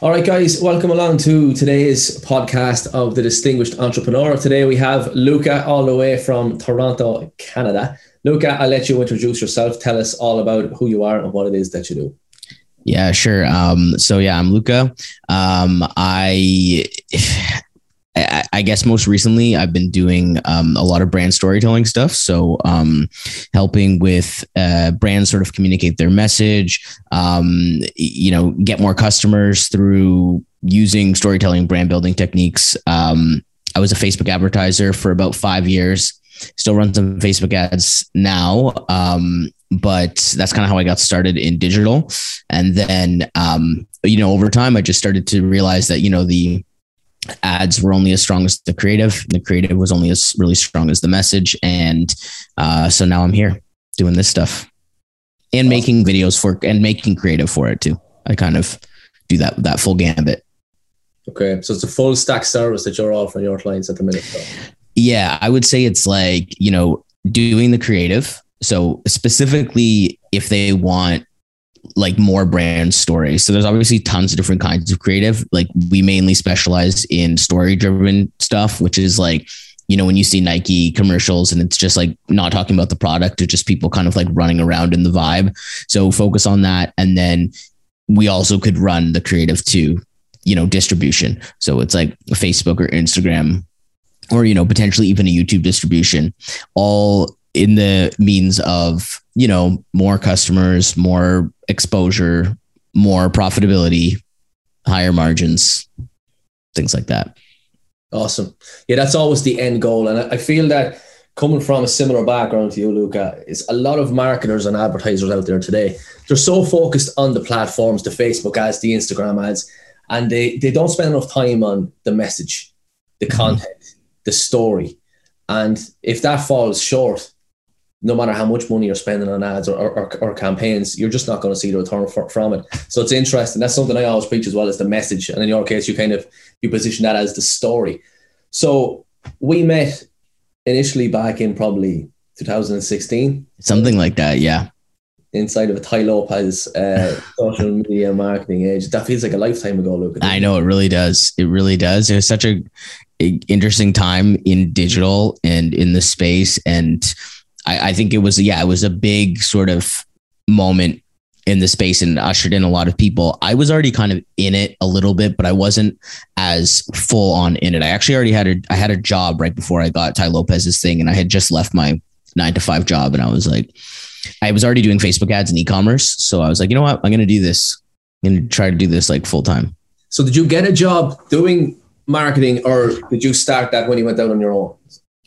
All right, guys, welcome along to today's podcast of the Distinguished Entrepreneur. Today we have Lucah all the way from Toronto, Canada. Lucah, I'll let you introduce yourself. Tell us all about who you are and what it is that you do. Yeah, sure. Um, so yeah, I'm Lucah. Um, I I, guess most recently I've been doing um, a lot of brand storytelling stuff. So um, helping with uh, brands sort of communicate their message, um, you know, get more customers through using storytelling, brand building techniques. Um, I was a Facebook advertiser for about five years. Still run some Facebook ads now, um, but that's kind of how I got started in digital. And then, um, you know, over time, I just started to realize that you know the ads were only as strong as the creative. The creative was only as really strong as the message. And uh, so now I'm here doing this stuff and making videos for and making creative for it too. I kind of do that that full gambit. Okay, so it's a full stack service that you're offering your clients at the minute. Though. Yeah, I would say it's like you know doing the creative. So specifically, if they want like more brand stories. So there's obviously tons of different kinds of creative. Like we mainly specialize in story driven stuff, which is like, you know, when you see Nike commercials and it's just like not talking about the product, it's just people kind of like running around in the vibe. So focus on that. And then we also could run the creative too, you know, distribution. So it's like Facebook or Instagram or, you know, potentially even a YouTube distribution, all in the means of you know, more customers, more exposure, more profitability, higher margins, things like that. Awesome. Yeah, that's always the end goal. And I feel that coming from a similar background to you, Lucah, is a lot of marketers and advertisers out there today. They're so focused on the platforms, the Facebook ads, the Instagram ads, and they, they don't spend enough time on the message, the mm-hmm. content, the story. And if that falls short, no matter how much money you're spending on ads or, or, or campaigns, you're just not going to see the return for, from it. So it's interesting. That's something I always preach as well as the message. And in your case, you kind of you position that as the story. So we met initially back in probably 2016. Something like that, yeah. Inside of a Tai Lopez uh, social media marketing age. That feels like a lifetime ago, Luke. I know it really does. It really does. It was such a, a interesting time in digital and in the space and I, I think it was yeah, it was a big sort of moment in the space and ushered in a lot of people. I was already kind of in it a little bit, but I wasn't as full on in it. I actually already had a I had a job right before I got Tai Lopez's thing, and I had just left my nine to five job, and I was like, I was already doing Facebook ads and e-commerce, so I was like, you know what, I'm gonna do this. I'm gonna try to do this like full time. So did you get a job doing marketing, or did you start that when you went out on your own?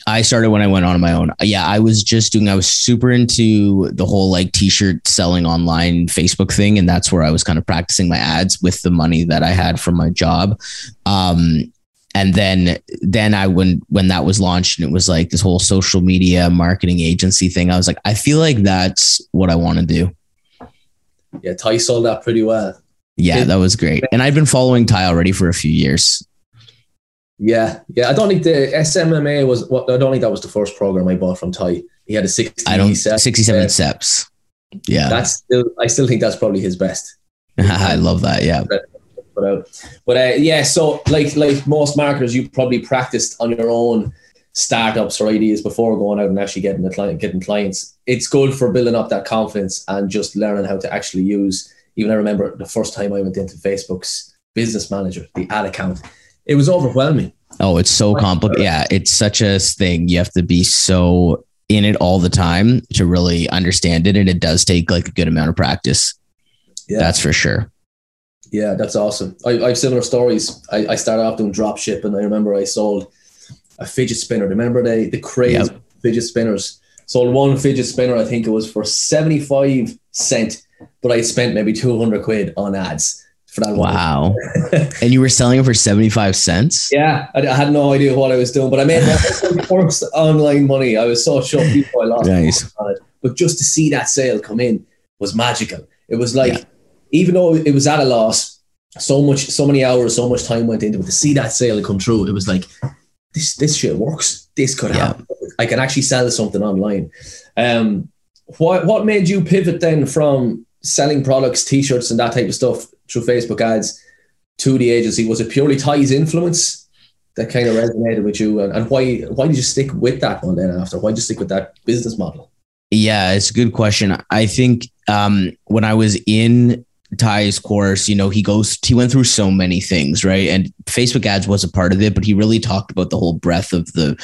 I started when I went on my own. Yeah, I was just doing, I was super into the whole like t shirt selling online Facebook thing. And that's where I was kind of practicing my ads with the money that I had from my job. Um, and then, then I, when, when that was launched and it was like this whole social media marketing agency thing, I was like, I feel like that's what I want to do. Yeah, Tai sold that pretty well. Yeah, that was great. And I've been following Tai already for a few years. Yeah, yeah. I don't think the SMMA was. Well, I don't think that was the first program I bought from Tai. He had a sixty. I don't. Sixty-seven uh, steps. Yeah, that's still. I still think that's probably his best. I love that. Yeah. But, uh, but uh, yeah, so like like most marketers, you probably practiced on your own startups or ideas before going out and actually getting the client, getting clients. It's good for building up that confidence and just learning how to actually use. Even I remember the first time I went into Facebook's business manager, the ad account it was overwhelming. Oh, it's so complicated. Uh, yeah, it's such a thing. You have to be so in it all the time to really understand it. And it does take like a good amount of practice. Yeah. That's for sure. Yeah, that's awesome. I, I have similar stories. I, I started off doing drop ship and I remember I sold a fidget spinner. Remember the the crazy yep. fidget spinners? Sold one fidget spinner, I think it was for 75 cent, but I spent maybe 200 quid on ads. Wow. and you were selling it for 75 cents? Yeah. I, I, had no idea what I was doing, but I made my first online money. I was so shocked before I lost nice. on it. But just to see that sale come in was magical. It was like, yeah. even though it was at a loss, so much, so many hours, so much time went into it to see that sale come through, It was like, this, this shit works. This could yeah. happen. I can actually sell something online. Um, what, what made you pivot then from selling products, t-shirts and that type of stuff through Facebook ads to the agency? Was it purely Tai's influence that kind of resonated with you? And, and why why did you stick with that one then after? Why did you stick with that business model? Yeah, it's a good question. I think um, when I was in Tai's course, you know, he goes, he went through so many things, right? And Facebook ads was a part of it, but he really talked about the whole breadth of the,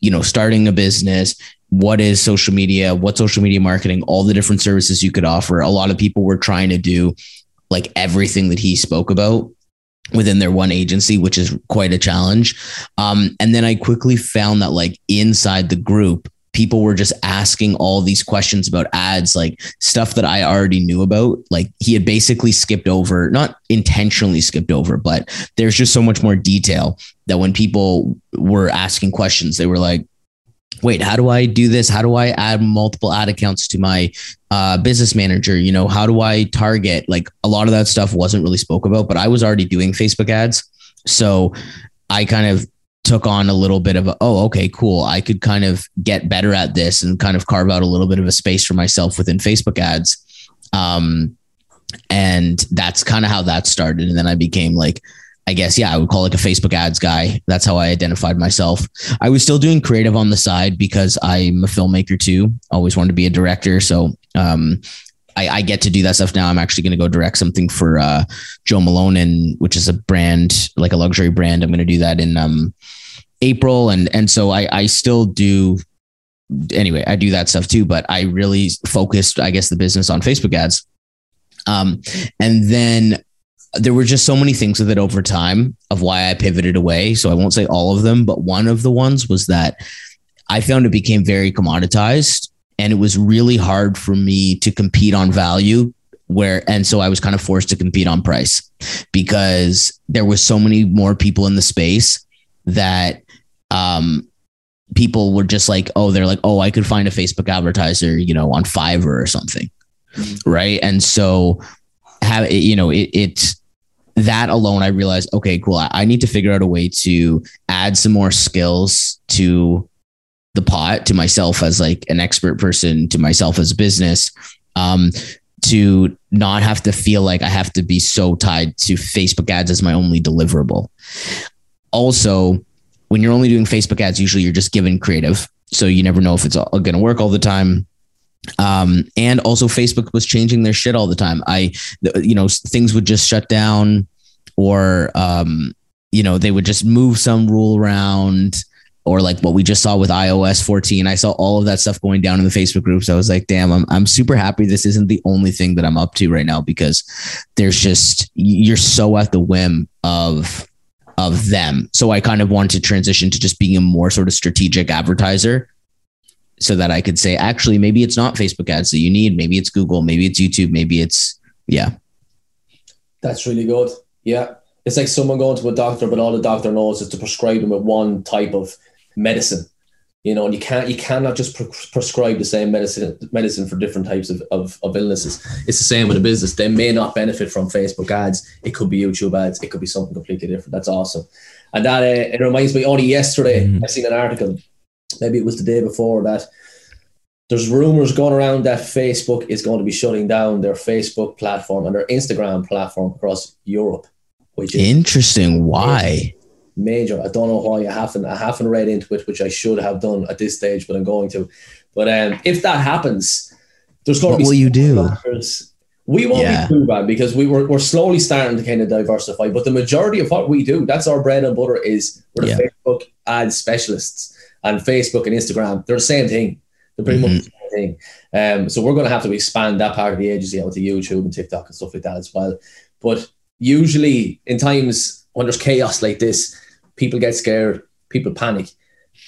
you know, starting a business, what is social media, what social media marketing, all the different services you could offer. A lot of people were trying to do like everything that he spoke about within their one agency, which is quite a challenge. Um, and then I quickly found that like inside the group, people were just asking all these questions about ads, like stuff that I already knew about. Like he had basically skipped over, not intentionally skipped over, but there's just so much more detail that when people were asking questions, they were like, wait, how do I do this? How do I add multiple ad accounts to my uh, business manager? You know, how do I target? Like a lot of that stuff wasn't really spoke about, but I was already doing Facebook ads. So I kind of took on a little bit of a, oh, okay, cool. I could kind of get better at this and kind of carve out a little bit of a space for myself within Facebook ads. Um, and that's kind of how that started. And then I became like, I guess, yeah, I would call like a Facebook ads guy. That's how I identified myself. I was still doing creative on the side because I'm a filmmaker too. Always wanted to be a director. So, um, I, I, get to do that stuff now. I'm actually going to go direct something for uh, Jo Malone, and which is a brand like a luxury brand. I'm going to do that in um, April, and and so I I still do. Anyway, I do that stuff too, but I really focused, I guess, the business on Facebook ads. Um, and then there were just so many things with it over time of why I pivoted away. So I won't say all of them, but one of the ones was that I found it became very commoditized and it was really hard for me to compete on value where and so I was kind of forced to compete on price because there was so many more people in the space that um people were just like oh they're like oh I could find a Facebook advertiser you know on Fiverr or something mm-hmm. right and so have you know it, it that alone, I realized, okay, cool. I, I need to figure out a way to add some more skills to the pot, to myself as like an expert person, to myself as a business, um, to not have to feel like I have to be so tied to Facebook ads as my only deliverable. Also, when you're only doing Facebook ads, usually you're just given creative. So you never know if it's going to work all the time. Um, and also Facebook was changing their shit all the time. I, you know, things would just shut down or, um, you know, they would just move some rule around or like what we just saw with iOS 14. I saw all of that stuff going down in the Facebook groups. I was like, damn, I'm, I'm super happy this isn't the only thing that I'm up to right now because there's just, you're so at the whim of, of them. So I kind of wanted to transition to just being a more sort of strategic advertiser so that I could say, actually, maybe it's not Facebook ads that you need. Maybe it's Google. Maybe it's YouTube. Maybe it's, yeah. That's really good. Yeah. It's like someone going to a doctor, but all the doctor knows is to prescribe them with one type of medicine. You know, and you can't you cannot just pre- prescribe the same medicine medicine for different types of, of, of illnesses. It's the same with a business. They may not benefit from Facebook ads. It could be YouTube ads. It could be something completely different. That's awesome. And that uh, it reminds me. Only yesterday, mm-hmm. I seen an article maybe it was the day before that there's rumors going around that Facebook is going to be shutting down their Facebook platform and their Instagram platform across Europe. Which is interesting. Why? Major. I don't know why I haven't I haven't read into it, which I should have done at this stage, but I'm going to. But um, if that happens, there's going what to be What will you do? We won't yeah. be too bad because we were, we're slowly starting to kind of diversify. But the majority of what we do, that's our bread and butter, is we're the yeah. Facebook ad specialists and Facebook and Instagram, they're the same thing. They're pretty mm-hmm. much the same thing. Um, so we're going to have to expand that part of the agency out to YouTube and TikTok and stuff like that as well. But usually, in times when there's chaos like this, people get scared, people panic.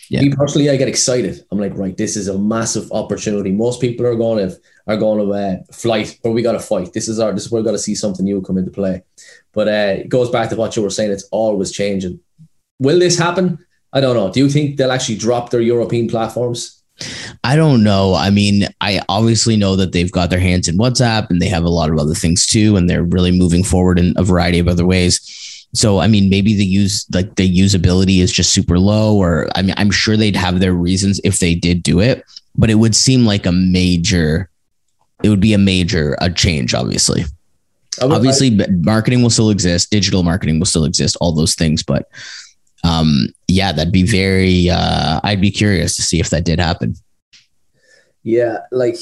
Yeah. Me personally, I get excited. I'm like, right, this is a massive opportunity. Most people are going to are going to uh, flight, but we got to fight. This is our this is where we got to see something new come into play. But uh, it goes back to what you were saying. It's always changing. Will this happen? I don't know. Do you think they'll actually drop their European platforms? I don't know. I mean, I obviously know that they've got their hands in WhatsApp and they have a lot of other things too, and they're really moving forward in a variety of other ways. So, I mean, maybe the use like the usability is just super low, or I mean, I'm sure they'd have their reasons if they did do it, but it would seem like a major, it would be a major a change, obviously. Would- Obviously, b- marketing will still exist, digital marketing will still exist, all those things. But um, yeah, that'd be very. Uh, I'd be curious to see if that did happen. Yeah, like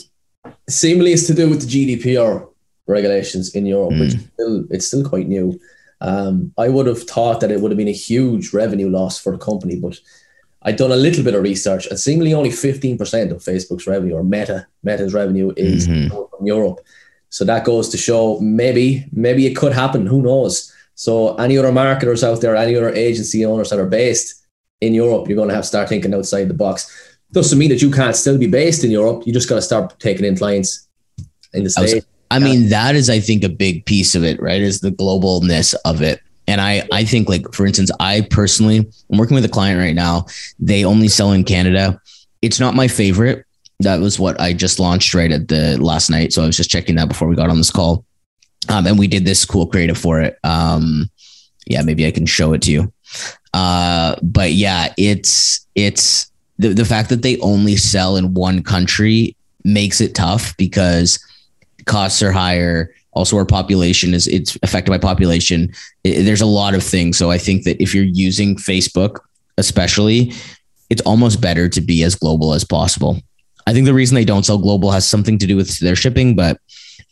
seemingly it's to do with the GDPR regulations in Europe, which Mm. is still it's still quite new. Um, I would have thought that it would have been a huge revenue loss for the company, but I'd done a little bit of research, and seemingly only fifteen percent of Facebook's revenue or Meta Meta's revenue is Mhm. from Europe. So that goes to show maybe maybe it could happen. Who knows? So any other marketers out there, any other agency owners that are based in Europe, you're going to have to start thinking outside the box. Doesn't mean that you can't still be based in Europe. You just got to start taking in clients in the I was- states. I mean, that is, I think, a big piece of it, right? Is the globalness of it. And I, I think, like, for instance, I personally, I'm working with a client right now. They only sell in Canada. It's not my favorite. That was what I just launched right at the last night. So I was just checking that before we got on this call. Um, and we did this cool creative for it. Um, yeah, maybe I can show it to you. Uh, but yeah, it's it's the the fact that they only sell in one country makes it tough because costs are higher. Also, our population is it's affected by population. I- there's a lot of things. So I think that if you're using Facebook, especially, it's almost better to be as global as possible. I think the reason they don't sell global has something to do with their shipping, but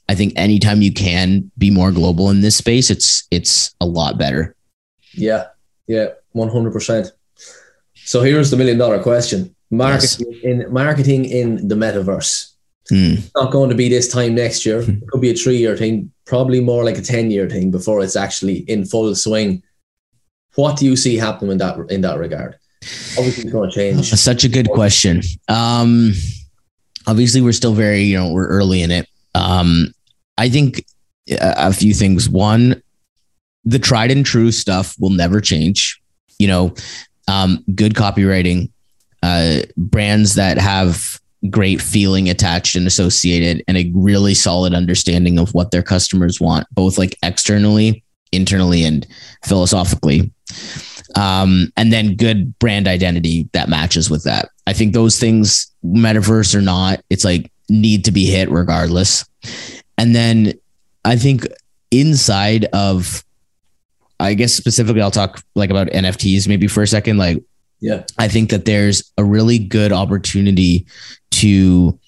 I think anytime you can be more global in this space, it's it's a lot better. Yeah, yeah, one hundred percent. So here's the million dollar question: marketing in marketing in the metaverse. Hmm. It's not going to be this time next year. It could be a three year thing, probably more like a ten year thing before it's actually in full swing. What do you see happening in that in that regard? Obviously, it's going to change. That's such a good question. Um, obviously, we're still very, you know, we're early in it. Um, I think a few things. One, the tried and true stuff will never change. You know, um, good copywriting, uh, brands that have great feeling attached and associated, and a really solid understanding of what their customers want, both like externally, internally, and philosophically um, and then good brand identity that matches with that. I think those things, metaverse or not, it's like need to be hit regardless. And then I think inside of, I guess specifically, I'll talk like about NFTs maybe for a second. Like, Yeah, I think that there's a really good opportunity to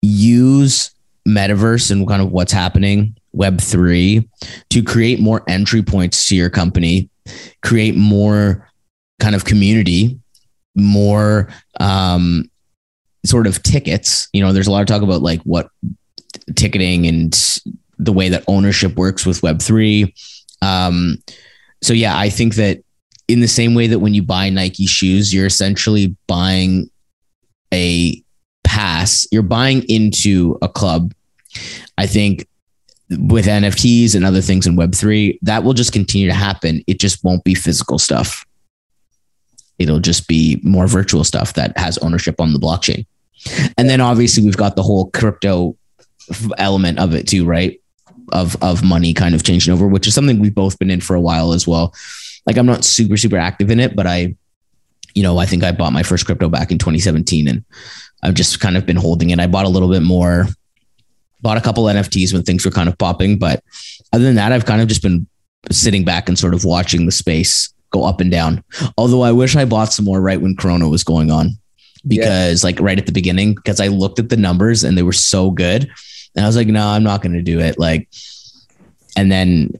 use metaverse and kind of what's happening, Web3, to create more entry points to your company, create more kind of community, more um, sort of tickets. You know, there's a lot of talk about like what ticketing and the way that ownership works with Web3. Um, so, yeah, I think that in the same way that when you buy Nike shoes, you're essentially buying a pass, you're buying into a club. I think with NFTs and other things in Web3, that will just continue to happen. It just won't be physical stuff. It'll just be more virtual stuff that has ownership on the blockchain. And then obviously we've got the whole crypto element of it too, right? Of of money kind of changing over, which is something we've both been in for a while as well. Like I'm not super super active in it, but I you know, I think I bought my first crypto back in 2017 and I've just kind of been holding it. I bought a little bit more, bought a couple NFTs when things were kind of popping. But other than that, I've kind of just been sitting back and sort of watching the space go up and down. Although I wish I bought some more right when Corona was going on because, like, right at the beginning, because I looked at the numbers and they were so good. And I was like, no, I'm not going to do it. Like, and then,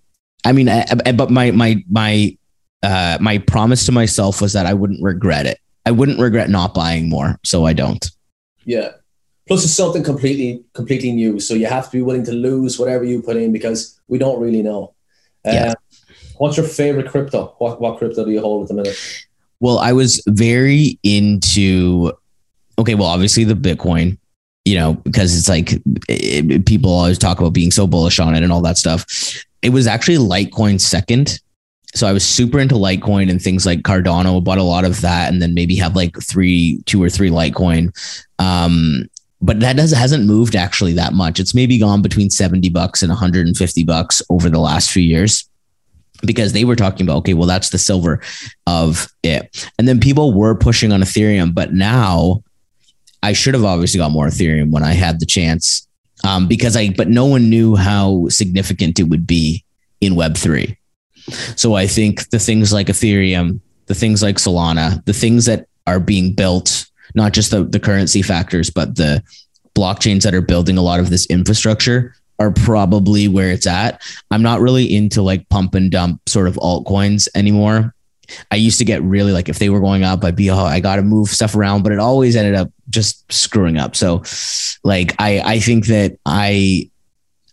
I mean, I, I, but my, my, my, uh, my promise to myself was that I wouldn't regret it. I wouldn't regret not buying more. So I don't. yeah. Plus, it's something completely completely new, so you have to be willing to lose whatever you put in because we don't really know. Yeah. Um, what's your favorite crypto? What what crypto do you hold at the minute? Well, I was very into, okay, well, obviously the Bitcoin, you know, because it's like it, people always talk about being so bullish on it and all that stuff. It was actually Litecoin second. So I was super into Litecoin and things like Cardano, bought a lot of that, and then maybe have like three, two or three Litecoin. Um, but that does hasn't moved actually that much. It's maybe gone between 70 bucks and 150 bucks over the last few years because they were talking about, okay, well, that's the silver of it. And then people were pushing on Ethereum, but now I should have obviously got more Ethereum when I had the chance. um, because I, but no one knew how significant it would be in Web3. So I think the things like Ethereum, the things like Solana, the things that are being built, not just the, the currency factors, but the blockchains that are building a lot of this infrastructure are probably where it's at. I'm not really into like pump and dump sort of altcoins anymore. I used to get really like if they were going up, I'd be oh I got to move stuff around, but it always ended up just screwing up. So like I I think that I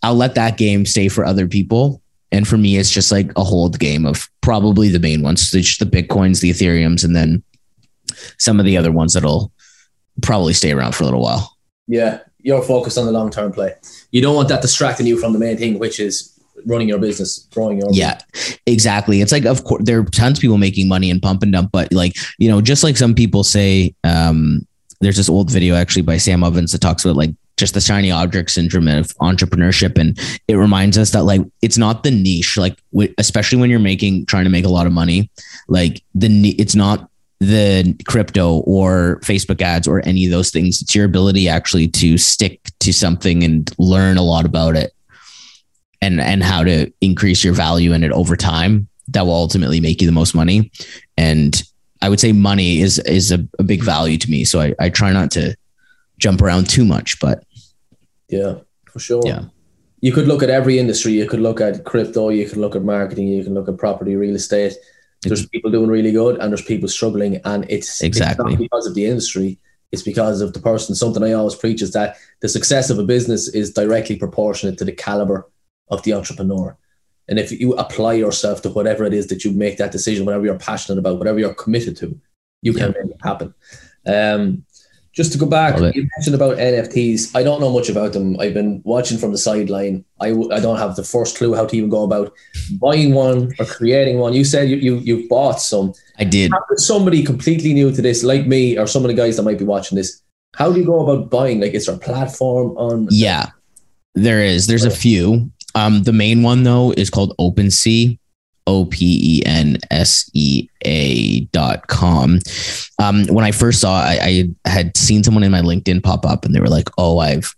I'll let that game stay for other people. And for me, it's just like a hold game of probably the main ones, the bitcoins, the ethereums, and then some of the other ones that'll probably stay around for a little while. Yeah, you're focused on the long term play. You don't want that distracting you from the main thing, which is running your business, growing your yeah, exactly. It's like of course there are tons of people making money in pump and dump, but like you know, just like some people say, um, there's this old video actually by Sam Ovens that talks about like just the shiny object syndrome of entrepreneurship and it reminds us that like it's not the niche like especially when you're making trying to make a lot of money like the it's not the crypto or Facebook ads or any of those things. It's your ability actually to stick to something and learn a lot about it and and how to increase your value in it over time that will ultimately make you the most money. And i would say money is is a, a big value to me. So I, I try not to jump around too much but yeah for sure. Yeah. You could look at every industry. You could look at crypto. You can look at marketing. You can look at property real estate. There's people doing really good and there's people struggling. And it's exactly. it's because of the industry. It's because of the person. Something i always preach is that the success of a business is directly proportionate to the caliber of the entrepreneur. And if you apply yourself to whatever it is that you make that decision, whatever you're passionate about, whatever you're committed to, you can yeah. make it happen. Um, just to go back, you mentioned about NFTs. I don't know much about them. I've been watching from the sideline. I w- I don't have the first clue how to even go about buying one or creating one. You said you, you you've bought some. I did. How somebody completely new to this, like me, or some of the guys that might be watching this, how do you go about buying? Like, is there a platform on? Yeah, there is. There's a few. Um, the main one though is called OpenSea, O P E N S E A dot com. Um, when I first saw I, I had seen someone in my LinkedIn pop up and they were like, Oh, I've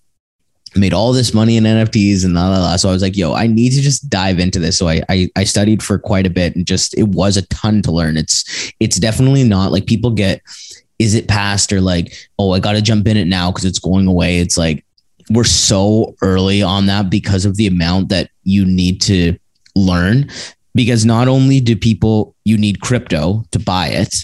made all this money in NFTs and blah, blah, blah. So I was like, yo, I need to just dive into this. So I, I, I studied for quite a bit and just, it was a ton to learn. It's, it's definitely not like people get, is it past or like, oh, I got to jump in it now because it's going away. It's like, we're so early on that because of the amount that you need to learn. Because not only do people, you need crypto to buy it.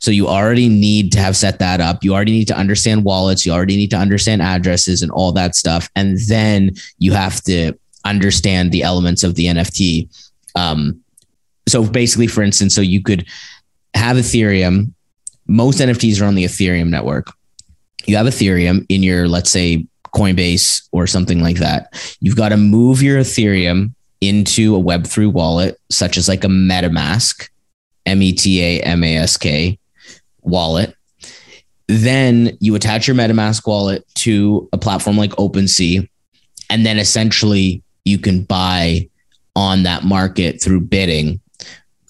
So you already need to have set that up. You already need to understand wallets. You already need to understand addresses and all that stuff. And then you have to understand the elements of the NFT. Um, so basically, for instance, so you could have Ethereum. Most NFTs are on the Ethereum network. You have Ethereum in your, let's say, Coinbase or something like that. You've got to move your Ethereum into a Web3 wallet, such as like a MetaMask, M E T A M A S K wallet. Then you attach your MetaMask wallet to a platform like OpenSea. And then essentially you can buy on that market through bidding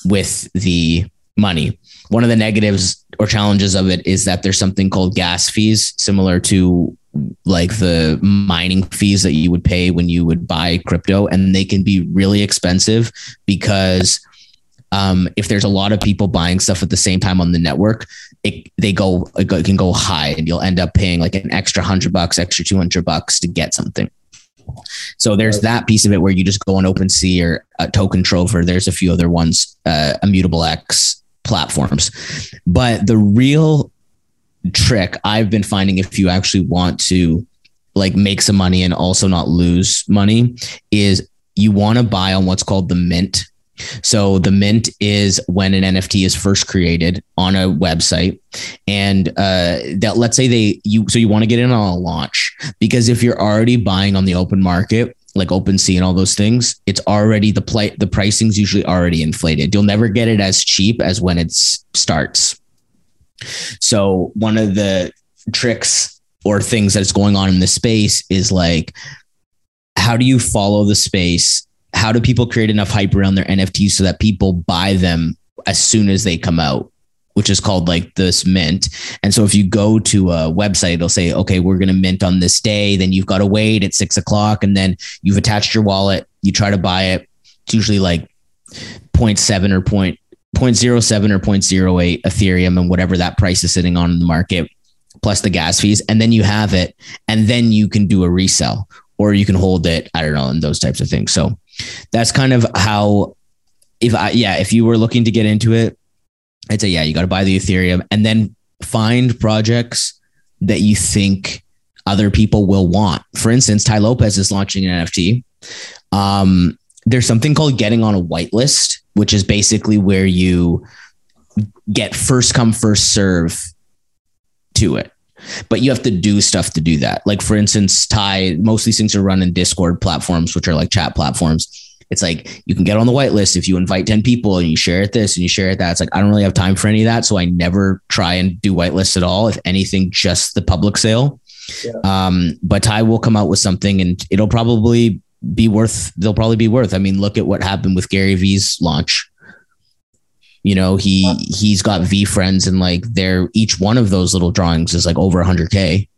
with the money. One of the negatives or challenges of it is that there's something called gas fees, similar to like the mining fees that you would pay when you would buy crypto and they can be really expensive because um, if there's a lot of people buying stuff at the same time on the network it they go it can go high and you'll end up paying like an extra 100 bucks extra 200 bucks to get something so there's that piece of it where you just go on OpenSea or a Token Trover. There's a few other ones, uh, Immutable X platforms, but the real trick I've been finding if you actually want to like make some money and also not lose money is you want to buy on what's called the mint. So the mint is when an NFT is first created on a website, and uh, that let's say they you so you want to get in on a launch because if you're already buying on the open market, like OpenSea and all those things, it's already the play the pricing's usually already inflated. You'll never get it as cheap as when it starts. So one of the tricks or things that's going on in the space is like, how do you follow the space? How do people create enough hype around their NFTs so that people buy them as soon as they come out which is called like this mint. And so if you go to a website, it'll say, okay, we're going to mint on this day. Then you've got to wait at six o'clock. And then you've attached your wallet. You try to buy it. It's usually like 0.7 or point, 0.07 or 0.08 Ethereum and whatever that price is sitting on in the market, plus the gas fees. And then you have it. And then you can do a resell or you can hold it. I don't know, and those types of things. So that's kind of how, if I, yeah, if you were looking to get into it, I'd say, yeah, you got to buy the Ethereum and then find projects that you think other people will want. For instance, Tai Lopez is launching an NFT. Um, there's something called getting on a whitelist, which is basically where you get first come, first serve to it. But you have to do stuff to do that. Like, for instance, Tai, most of these things are run in Discord platforms, which are like chat platforms it's like you can get on the whitelist if you invite 10 people and you share it this and you share it that. It's like I don't really have time for any of that. So I never try and do whitelist at all. If anything, just the public sale. Yeah. Um, but Tai will come out with something and it'll probably be worth they'll probably be worth. I mean, look at what happened with Gary Vee's launch. You know, he he's got VeeFriends and like they're each one of those little drawings is like over 100k.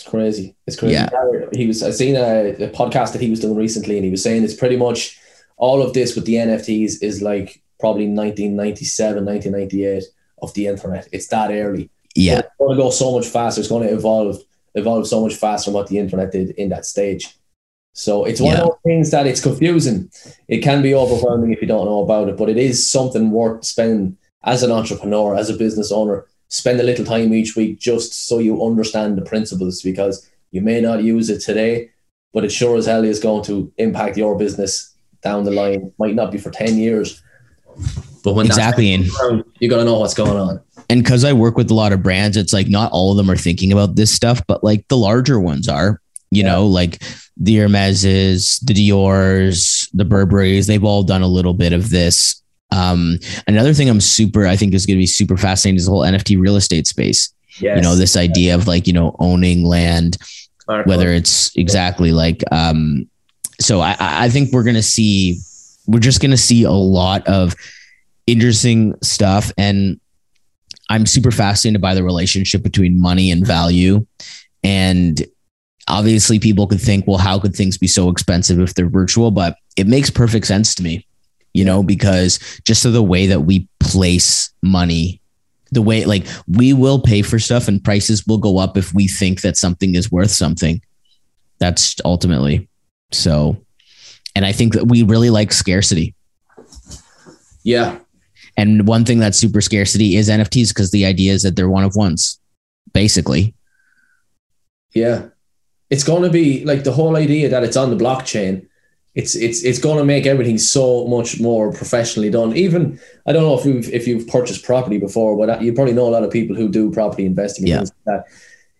It's crazy. It's crazy. Yeah. He was. I seen a, a, podcast that he was doing recently, and he was saying it's pretty much all of this with the NFTs is like probably 1997, 1998 of the internet. It's that early. Yeah, it's going to go so much faster. It's going to evolve, evolve so much faster than what the internet did in that stage. So it's one yeah. of those things that it's confusing. It can be overwhelming if you don't know about it, but it is something worth spending as an entrepreneur, as a business owner, spend a little time each week just so you understand the principles because you may not use it today, but it sure as hell is going to impact your business down the line. Might not be for 10 years. But when exactly, and you got to know what's going on. And because I work with a lot of brands, it's like not all of them are thinking about this stuff, but like the larger ones are. You yeah. know, like the Hermeses, the Dior's, the Burberry's, they've all done a little bit of this. Um, another thing I'm super, I think is going to be super fascinating is the whole NFT real estate space. Yes. You know, this idea of like, you know, owning land, whether it's exactly like, um, so I, I think we're going to see, we're just going to see a lot of interesting stuff. And I'm super fascinated by the relationship between money and value. And obviously people could think, well, how could things be so expensive if they're virtual? But it makes perfect sense to me you know, because just of the way that we place money, the way like we will pay for stuff and prices will go up if we think that something is worth something. That's ultimately so. And I think that we really like scarcity. Yeah. And one thing that's super scarcity is NFTs because the idea is that they're one of ones, basically. Yeah. It's going to be like the whole idea that it's on the blockchain it's it's it's going to make everything so much more professionally done. Even I don't know if you've if you've purchased property before, but uh, you probably know a lot of people who do property investing. yeah. Like that.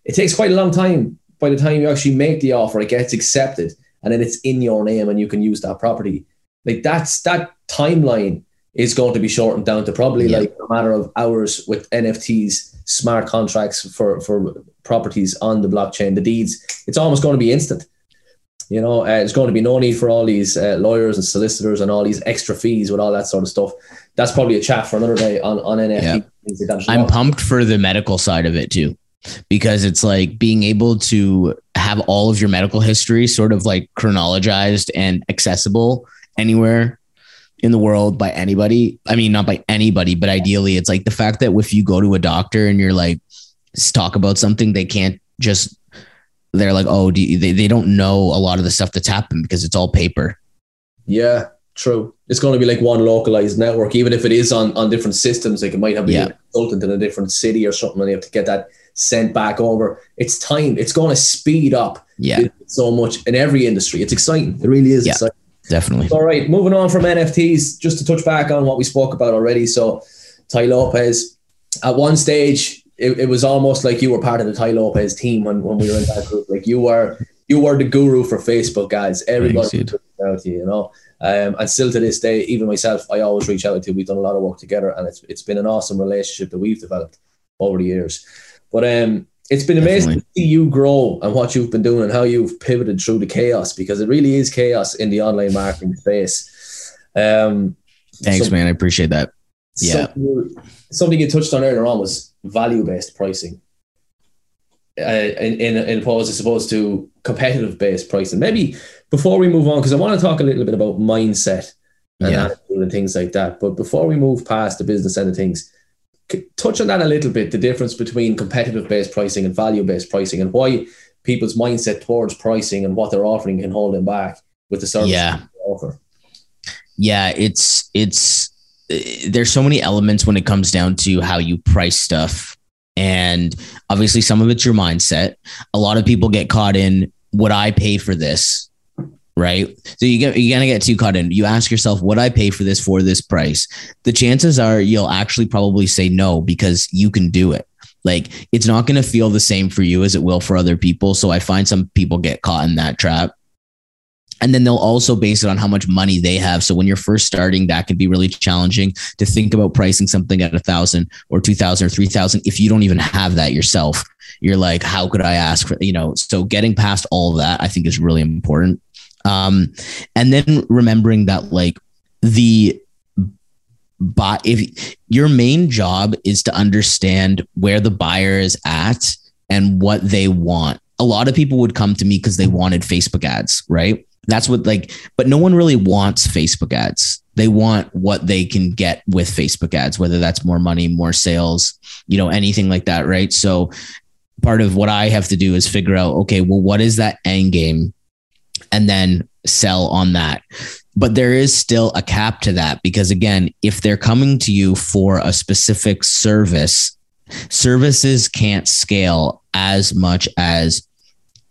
It takes quite a long time. By the time you actually make the offer, it gets accepted, and then it's in your name, and you can use that property. Like that's that timeline is going to be shortened down to probably yeah. like a matter of hours with NFTs, smart contracts for for properties on the blockchain, the deeds. It's almost going to be instant. You know, uh, there's going to be no need for all these uh, lawyers and solicitors and all these extra fees with all that sort of stuff. That's probably a chat for another day on on NFT. Yeah. I'm pumped for the medical side of it too, because it's like being able to have all of your medical history sort of like chronologized and accessible anywhere in the world by anybody. I mean, not by anybody, but ideally, it's like the fact that if you go to a doctor and you're like talk about something, they can't just they're like, oh, do you, they, they don't know a lot of the stuff that's happened because it's all paper. Yeah, true. It's going to be like one localized network, even if it is on, on different systems. Like it might have yeah. a consultant in a different city or something, and you have to get that sent back over. It's time. It's going to speed up. Yeah. So much in every industry. It's exciting. It really is yeah, exciting. Definitely. All right. Moving on from NFTs, just to touch back on what we spoke about already. So, Tai Lopez, at one stage, it, it was almost like you were part of the Tai Lopez team when, when we were in that group. Like you were you were the guru for Facebook guys. Everybody took out to you, you know. Um, and still to this day, even myself, I always reach out to. We've done a lot of work together, and it's it's been an awesome relationship that we've developed over the years. But um, it's been amazing Definitely. to see you grow and what you've been doing and how you've pivoted through the chaos because it really is chaos in the online marketing space. Um, Thanks, so, man. I appreciate that. Yeah. Something, something you touched on earlier on was value based pricing. Uh, in, in, in opposed, as opposed to competitive based pricing. Maybe before we move on, because I want to talk a little bit about mindset and Yeah. and things like that. But before we move past the business end of things, touch on that a little bit the difference between competitive based pricing and value based pricing and why people's mindset towards pricing and what they're offering can hold them back with the service Yeah. offer. yeah it's it's there's so many elements when it comes down to how you price stuff. And obviously some of it's your mindset. A lot of people get caught in would i pay for this? Right? So you get you're gonna get too caught in. You ask yourself would i pay for this for this price? The chances are you'll actually probably say no because you can do it. Like it's not going to feel the same for you as it will for other people. So i find some people get caught in that trap and then they'll also base it on how much money they have. So when you're first starting, that can be really challenging to think about pricing something at a thousand or two thousand or three thousand if you don't even have that yourself. You're like, how could I ask for you know? So getting past all that, I think is really important. Um, and then remembering that like the but if your main job is to understand where the buyer is at and what they want. A lot of people would come to me because they wanted Facebook ads, right? That's what like, but no one really wants Facebook ads. They want what they can get with Facebook ads, whether that's more money, more sales, you know, anything like that, right? So part of what I have to do is figure out, okay, well, what is that end game? And then sell on that. But there is still a cap to that because again, if they're coming to you for a specific service, services can't scale as much as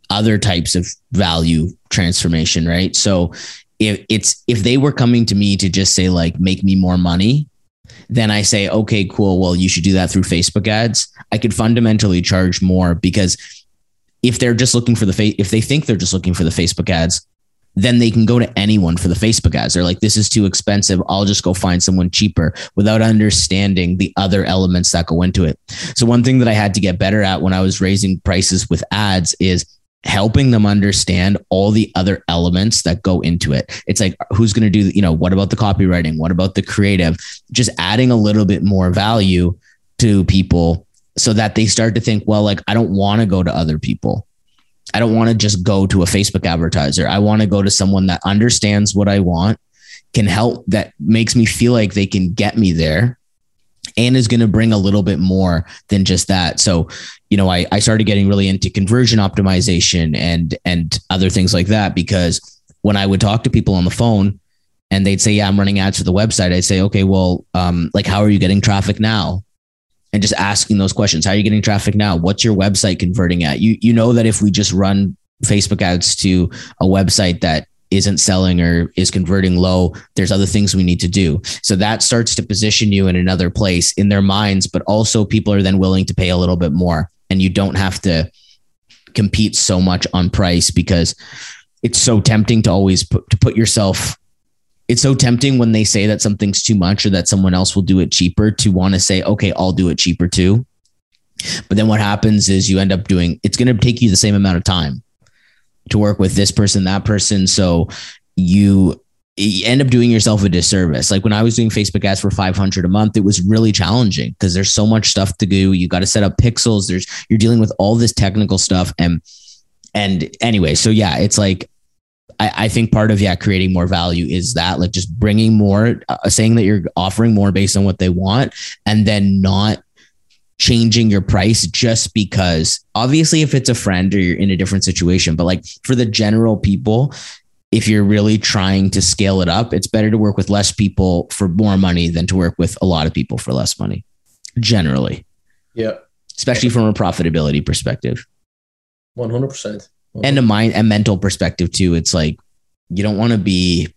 other types of value transformation, right? So if it's if they were coming to me to just say like make me more money, then I say okay, cool, well you should do that through Facebook ads. I could fundamentally charge more because if they're just looking for the fa- if they think they're just looking for the Facebook ads, then they can go to anyone for the Facebook ads. They're like, this is too expensive. I'll just go find someone cheaper without understanding the other elements that go into it. So, one thing that I had to get better at when I was raising prices with ads is helping them understand all the other elements that go into it. It's like, who's going to do, you know, what about the copywriting? What about the creative? Just adding a little bit more value to people so that they start to think, well, like, I don't want to go to other people. I don't want to just go to a Facebook advertiser. I want to go to someone that understands what I want, can help, that makes me feel like they can get me there and is going to bring a little bit more than just that. So, you know, I, I started getting really into conversion optimization and and other things like that because when I would talk to people on the phone and they'd say, Yeah, I'm running ads for the website, I'd say, Okay, well, um, like how are you getting traffic now? and just asking those questions. How are you getting traffic now? What's your website converting at? You you know that if we just run Facebook ads to a website that isn't selling or is converting low, there's other things we need to do. So that starts to position you in another place in their minds, but also people are then willing to pay a little bit more and you don't have to compete so much on price because it's so tempting to always put to put yourself it's so tempting when they say that something's too much or that someone else will do it cheaper to want to say, okay, I'll do it cheaper too. But then what happens is you end up doing, it's going to take you the same amount of time to work with this person, that person. So you, end up doing yourself a disservice. Like when I was doing Facebook ads for 500 a month, it was really challenging because there's so much stuff to do. You got to set up pixels. There's, you're dealing with all this technical stuff. And, and anyway, so yeah, it's like, I, I think part of yeah creating more value is that like just bringing more, uh, saying that you're offering more based on what they want, and then not changing your price just because. Obviously, if it's a friend or you're in a different situation, but like for the general people, if you're really trying to scale it up, it's better to work with less people for more money than to work with a lot of people for less money. Generally, Yeah, especially from a profitability perspective one hundred percent. and a mind and mental perspective too. It's like you don't want to be.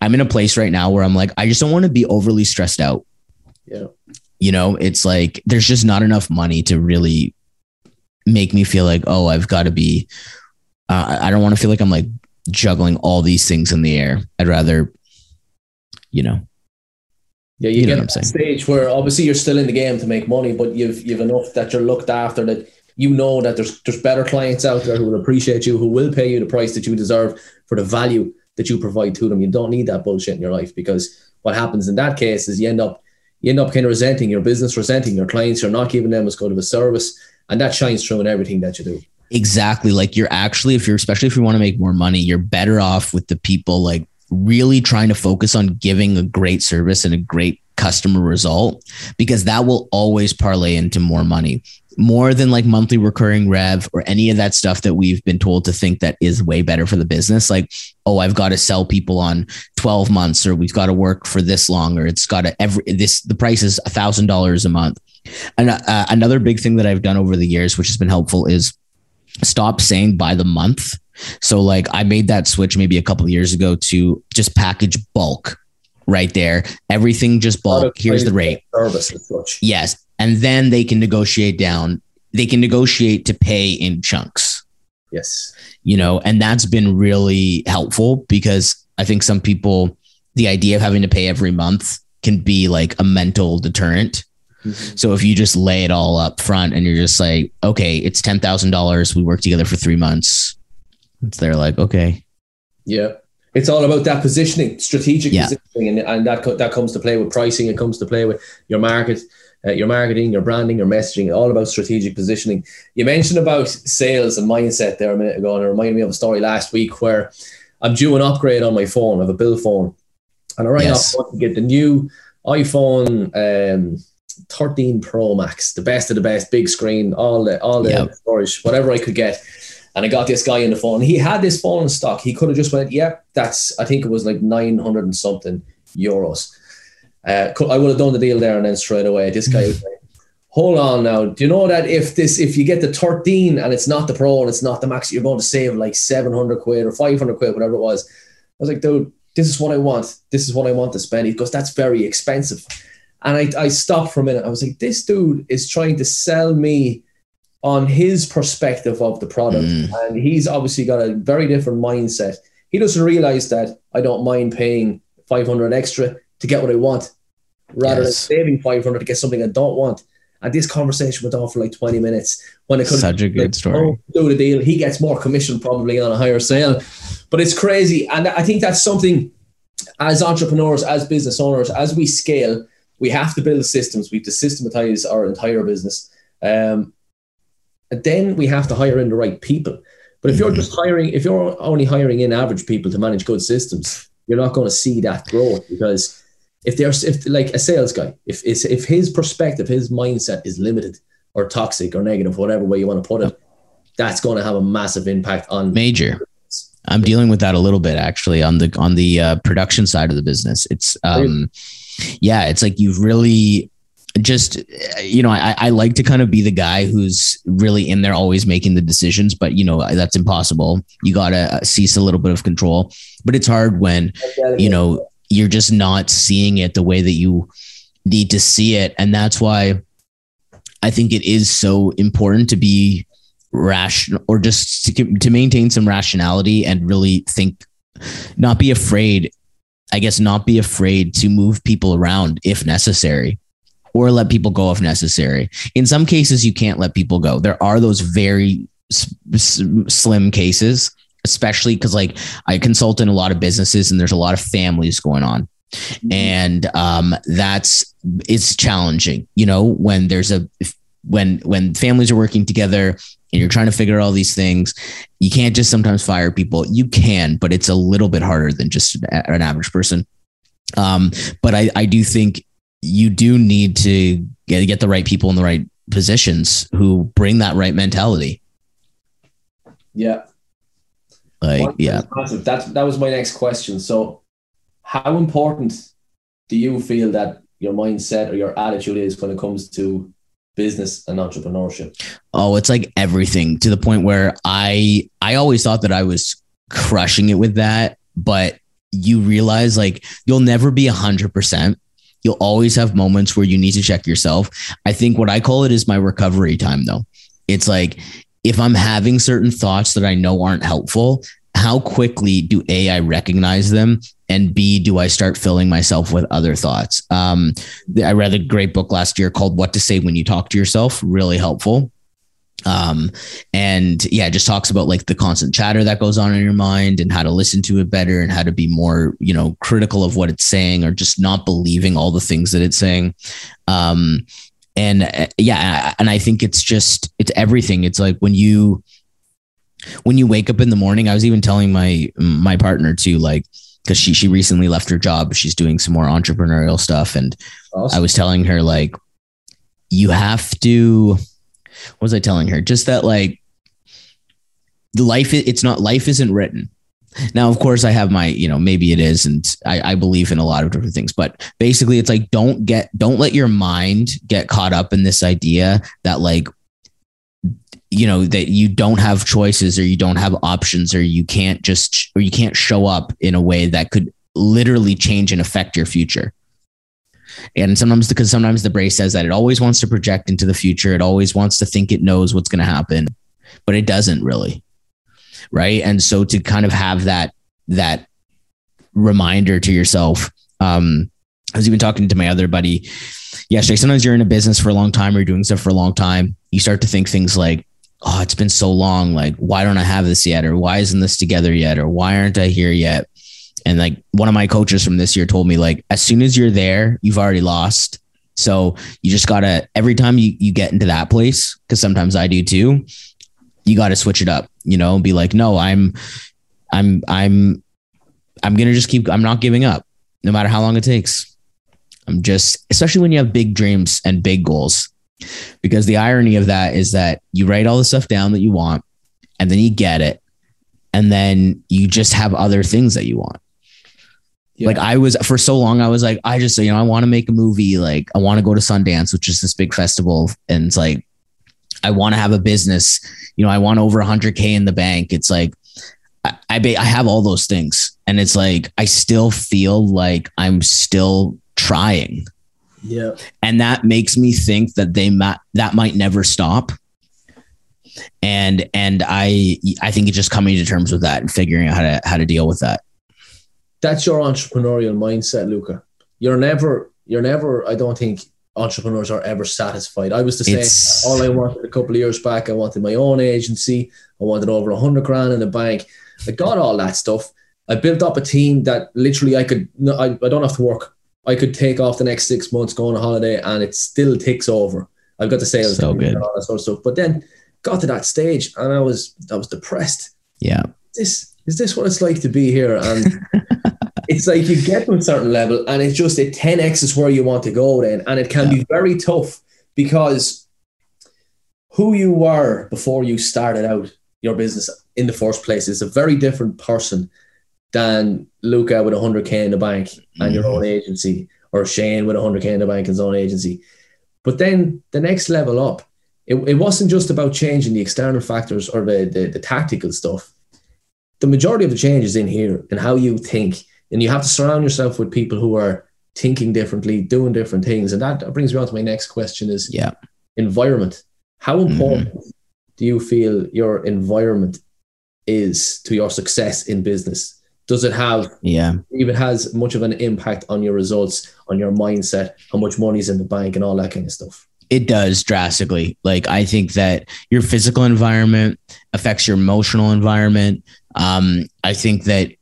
I'm in a place right now where I'm like, I just don't want to be overly stressed out. Yeah. You know, it's like there's just not enough money to really make me feel like, oh, I've got to be. Uh, I don't want to feel like I'm like juggling all these things in the air. I'd rather, you know, Yeah, you, You know get what I'm to that saying. stage where obviously you're still in the game to make money, but you've you've enough that you're looked after that you know that there's there's better clients out there who will appreciate you, who will pay you the price that you deserve for the value that you provide to them. You don't need that bullshit in your life because what happens in that case is you end up you end up kind of resenting your business, resenting your clients. You're not giving them as good of a service, and that shines through in everything that you do. Exactly. Like you're actually, if you're, especially if you want to make more money, you're better off with the people like really trying to focus on giving a great service and a great customer result because that will always parlay into more money. More than like monthly recurring rev or any of that stuff that we've been told to think that is way better for the business. Like oh i've got to sell people on 12 months or we've got to work for this long or it's got to every this the price is a thousand dollars a month. And uh, another big thing that i've done over the years which has been helpful is stop saying by the month. So like i made that switch maybe a couple of years ago to just package bulk right there everything just bulk here's the rate service such yes and then they can negotiate down. They can negotiate to pay in chunks. Yes. You know, and that's been really helpful because I think some people, the idea of having to pay every month can be like a mental deterrent. Mm-hmm. So if you just lay it all up front and you're just like, okay, it's ten thousand dollars. We work together for three months. It's they're like, okay. Yeah. It's all about that positioning, strategic yeah. positioning, and, and that that comes to play with pricing. It comes to play with your market uh, your marketing, your branding, your messaging, all about strategic positioning. You mentioned about sales and mindset there a minute ago, and it reminded me of a story last week where I'm due an upgrade on my phone. I have a bill phone, and I rang yes. up to get the new iPhone um, 13 Pro Max, the best of the best, big screen, all the all the yep. storage, whatever I could get. And I got this guy in the phone. He had this phone in stock. He could have just went, yeah, that's I think it was like 900 and something euros. Uh, I would have done the deal there and then straight away. This guy was like, hold on now. Do you know that if this if you get the 13 and it's not the pro and it's not the max, you're going to save like 700 quid or 500 quid, whatever it was. I was like, dude, this is what I want. This is what I want to spend. He goes, that's very expensive. And I, I stopped for a minute. I was like, this dude is trying to sell me on his perspective of the product. Mm. And he's obviously got a very different mindset. He doesn't realize that I don't mind paying 500 extra to get what I want, rather yes. than saving 500 to get something I don't want. And this conversation went on for like 20 minutes when it could such a good like, story. Oh, do the deal. He gets more commission probably on a higher sale, but it's crazy. And I think that's something as entrepreneurs, as business owners, as we scale, we have to build systems. We have to systematize our entire business. Um, then we have to hire in the right people. But if you're mm-hmm. just hiring, if you're only hiring in average people to manage good systems, you're not going to see that growth because if there's if like a sales guy, if if if his perspective, his mindset is limited or toxic or negative, whatever way you want to put it, that's going to have a massive impact on major. I'm dealing with that a little bit actually on the on the uh, production side of the business. It's um, yeah, it's like you've really just you know I, I like to kind of be the guy who's really in there always making the decisions but you know that's impossible. You gotta cease a little bit of control. But it's hard when you know you're just not seeing it the way that you need to see it. And that's why I think it is so important to be rational or just to, to maintain some rationality and really think, not be afraid, I guess, not be afraid to move people around if necessary or let people go if necessary. In some cases, you can't let people go. There are those very slim cases especially because like I consult in a lot of businesses and there's a lot of families going on. Mm-hmm. And um, that's it's challenging, you know, when there's a when when families are working together and you're trying to figure out all these things, you can't just sometimes fire people. You can, but it's a little bit harder than just an average person. Um, but I, I do think you do need to get, get the right people in the right positions who bring that right mentality. Yeah, like, yeah. Massive. That, that was my next question. So, how important do you feel that your mindset or your attitude is when it comes to business and entrepreneurship? Oh, it's like everything to the point where I I always thought that I was crushing it with that, but you realize like you'll never be a hundred percent. You'll always have moments where you need to check yourself. I think what I call it is my recovery time though. It's like if I'm having certain thoughts that I know aren't helpful, how quickly do A, I recognize them? And B, do I start filling myself with other thoughts? Um, I read a great book last year called What to Say When You Talk to Yourself, really helpful. Um and yeah it just talks about like the constant chatter that goes on in your mind and how to listen to it better and how to be more you know critical of what it's saying or just not believing all the things that it's saying. Um and uh, yeah and i think it's just it's everything. It's like when you when you wake up in the morning i was even telling my my partner too like because she she recently left her job. She's doing some more entrepreneurial stuff. And awesome. i was telling her like you have to what was I telling her? Just that like the life it's not life isn't written. Now, of course, I have my, you know, maybe it is, and I, I believe in a lot of different things, but basically it's like don't get don't let your mind get caught up in this idea that like you know that you don't have choices or you don't have options or you can't just or you can't show up in a way that could literally change and affect your future and sometimes because sometimes the brace says that it always wants to project into the future. It always wants to think it knows what's going to happen, but it doesn't really. Right. And so to kind of have that, that reminder to yourself, um, I was even talking to my other buddy yesterday. Sometimes you're in a business for a long time or you're doing stuff for a long time. You start to think things like, oh, it's been so long. Like, why don't I have this yet? Or why isn't this together yet? Or why aren't I here yet? And like one of my coaches from this year told me, like, as soon as you're there, you've already lost. So you just gotta every time you you get into that place, because sometimes I do too, you gotta switch it up, you know, be like, no, I'm I'm I'm I'm gonna just keep I'm not giving up, no matter how long it takes. I'm just especially when you have big dreams and big goals. Because the irony of that is that you write all the stuff down that you want and then you get it. And then you just have other things that you want. Yeah. Like I was for so long, I was like, I just, you know, I want to make a movie. Like I want to go to Sundance, which is this big festival. And it's like, I want to have a business, you know, I want over 100K in the bank. It's like, I, I, I have all those things. And it's like, I still feel like I'm still trying. Yeah. And that makes me think that they might, that might never stop. And, and I, I think it's just coming to terms with that and figuring out how to, how to deal with that that's your entrepreneurial mindset, Lucah. You're never, you're never, I don't think entrepreneurs are ever satisfied. I was the same. All I wanted a couple of years back, I wanted my own agency. I wanted over a hundred grand in the bank. I got all that stuff. I built up a team that literally I could, I, I don't have to work. I could take off the next six months, go on a holiday, and it still ticks over. I've got the sales so good. all that sort of stuff. But then got to that stage, and I was I was depressed. Yeah, this is this what it's like to be here? And it's like you get to a certain level and it's just a 10x is where you want to go then. And it can yeah. be very tough because who you were before you started out your business in the first place is a very different person than Lucah with 100K in the bank and your own mm-hmm. agency, or Shane with 100K in the bank and his own agency. But then the next level up, it, it wasn't just about changing the external factors or the, the, the tactical stuff. The majority of the change is in here and how you think and you have to surround yourself with people who are thinking differently, doing different things. And that brings me on to my next question is yeah. environment. How mm-hmm. important mm-hmm. do you feel your environment is to your success in business? Does it have yeah even has much of an impact on your results, on your mindset, how much money's in the bank and all that kind of stuff? It does drastically. Like I think that your physical environment affects your emotional environment. Um, I think that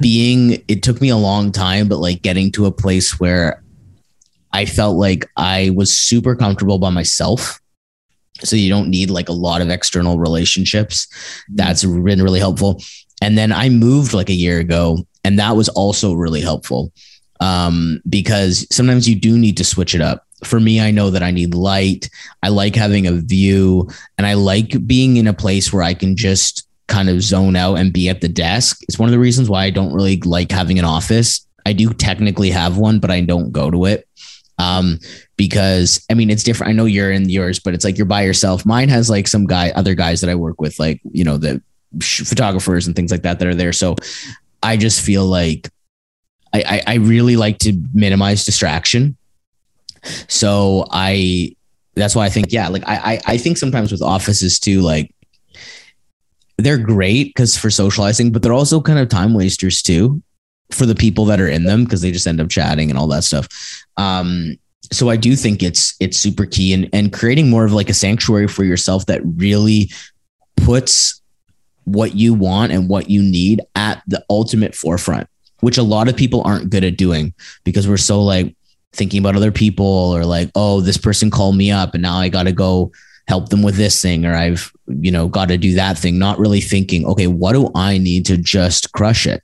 being it took me a long time but like getting to a place where i felt like i was super comfortable by myself. So you don't need like a lot of external relationships. That's been really helpful. And then i moved like a year ago and that was also really helpful um, because sometimes you do need to switch it up. For me, I know that I need light. I like having a view and I like being in a place where I can just kind of zone out and be at the desk. It's one of the reasons why I don't really like having an office. I do technically have one, but I don't go to it. Um, because I mean, it's different. I know you're in yours, but it's like you're by yourself. Mine has like some guy, other guys that I work with, like, you know, the photographers and things like that that are there. So I just feel like I, I, I really like to minimize distraction. So I, that's why I think, yeah, like I, I, I think sometimes with offices too, like they're great because for socializing, but they're also kind of time wasters too for the people that are in them because they just end up chatting and all that stuff. Um, so I do think it's it's super key and and creating more of like a sanctuary for yourself that really puts what you want and what you need at the ultimate forefront, which a lot of people aren't good at doing because we're so like thinking about other people or like, oh, this person called me up and now I got to go help them with this thing or I've, you know, got to do that thing, not really thinking, okay, what do I need to just crush it?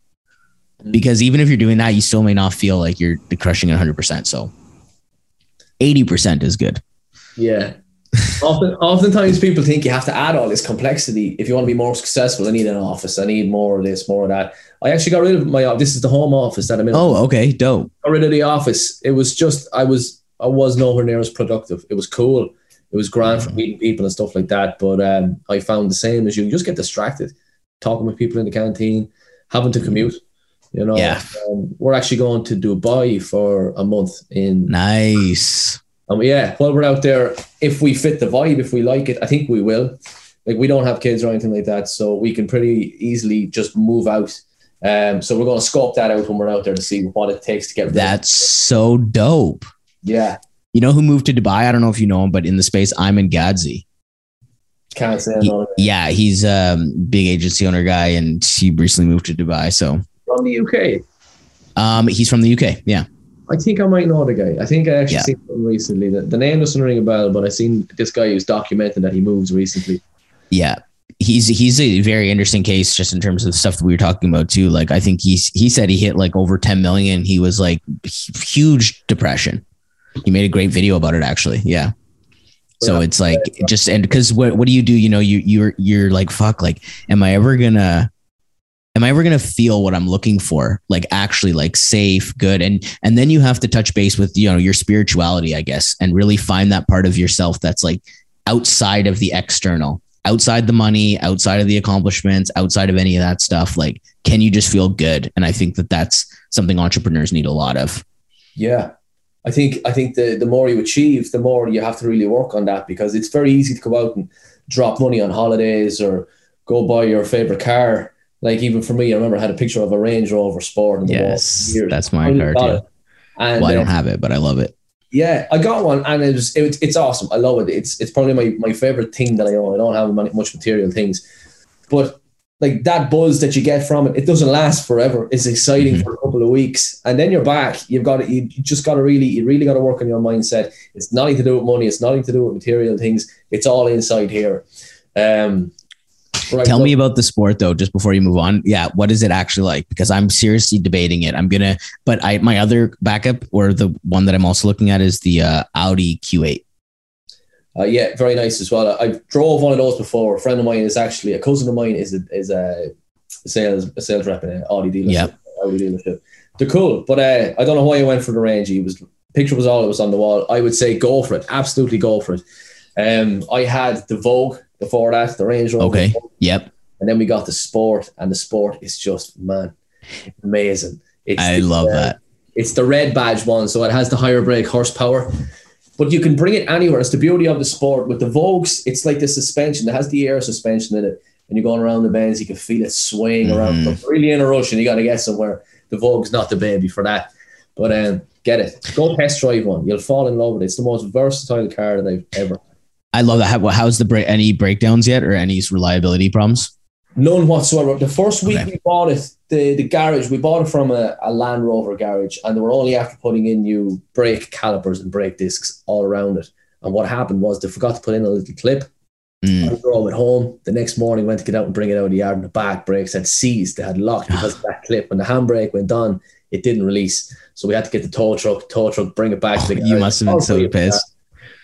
Mm. Because even if you're doing that, you still may not feel like you're crushing it 100%. So 80% is good. Yeah. Often, oftentimes people think you have to add all this complexity if you want to be more successful. I need an office. I need more of this, more of that. I actually got rid of my. This is the home office that I'm in. Oh, okay, dope. Got rid of the office. It was just I was I was nowhere near as productive. It was cool. It was grand for mm. meeting people and stuff like that. But um, I found the same as you. You just get distracted, talking with people in the canteen, having to commute. You know, yeah. Um, we're actually going to Dubai for a month in. Nice. And yeah, while we're out there, if we fit the vibe, if we like it, I think we will. Like we don't have kids or anything like that, so we can pretty easily just move out. Um, so we're going to scope that out when we're out there to see what it takes to get. That's so dope. Yeah. You know who moved to Dubai? I don't know if you know him, but in the space, Iman Gadzhi. Can't say he, Yeah, he's a big agency owner guy, and he recently moved to Dubai. So from the UK. Um, he's from the UK. Yeah. I think I might know the guy. I think I actually yeah. seen him recently. The, the name doesn't ring a bell, but I seen this guy who's documenting that he moves recently. Yeah. He's he's a very interesting case just in terms of the stuff that we were talking about too. Like I think he's he said he hit like over 10 million. He was like huge depression. He made a great video about it actually. Yeah. So it's like just and because what what do you do? You know, you you're you're like fuck. Like, am I ever gonna am I ever to feel what I'm looking for? Like actually like safe, good. And, and then you have to touch base with, you know, your spirituality, I guess, and really find that part of yourself that's like outside of the external, outside the money, outside of the accomplishments, outside of any of that stuff. Like, can you just feel good? And I think that that's something entrepreneurs need a lot of. Yeah. I think, I think the, the more you achieve, the more you have to really work on that because it's very easy to go out and drop money on holidays or go buy your favorite car like even for me, I remember I had a picture of a Range Rover Sport. yes, that's my car too. And, well, I don't uh, have it, but I love it. Yeah, I got one, and it was it, it's awesome. I love it. It's it's probably my my favorite thing that I own. I don't have many, much material things, but like that buzz that you get from it, it doesn't last forever. It's exciting mm-hmm. for a couple of weeks, and then you're back. You've got to, you just got to really, you really got to work on your mindset. It's nothing to do with money. It's nothing to do with material things. It's all inside here. Um, Right. Tell me about the sport though, just before you move on. Yeah, what is it actually like? Because I'm seriously debating it. I'm gonna, but I my other backup or the one that I'm also looking at is the uh, Audi Q8. Uh, yeah, very nice as well. I drove one of those before. A friend of mine is actually a cousin of mine is a, is a sales a sales rep in an Audi dealership. Yep. Audi dealership. They're cool, but uh, I don't know why I went for the range. He was picture was all that was on the wall. I would say go for it. Absolutely go for it. Um, I had the Vogue before that, the Range Rover. Okay. Yep. And then we got the Sport, and the Sport is just man, amazing. It's I the, love uh, that. It's the red badge one, so it has the higher brake horsepower. But you can bring it anywhere. It's the beauty of the sport. With the Vogues, it's like the suspension. It has the air suspension in it. And you're going around the bends, you can feel it swaying mm. around. But really in a rush, and you got to get somewhere. The Vogue's not the baby for that. But um, get it. Go test drive one. You'll fall in love with it. It's the most versatile car that I've ever I love that. How, how's the break? Any breakdowns yet, or any reliability problems? None whatsoever. The first week okay. we bought it, the, the garage, we bought it from a, a Land Rover garage, and they were only after putting in new brake calipers and brake discs all around it. And what happened was they forgot to put in a little clip. Mm. I drove it home. The next morning, went to get out and bring it out of the yard, and the back brakes had seized. They had locked because of that clip. When the handbrake went on, it didn't release. So we had to get the tow truck, tow truck, bring it back oh, to the garage. You must have been so pissed.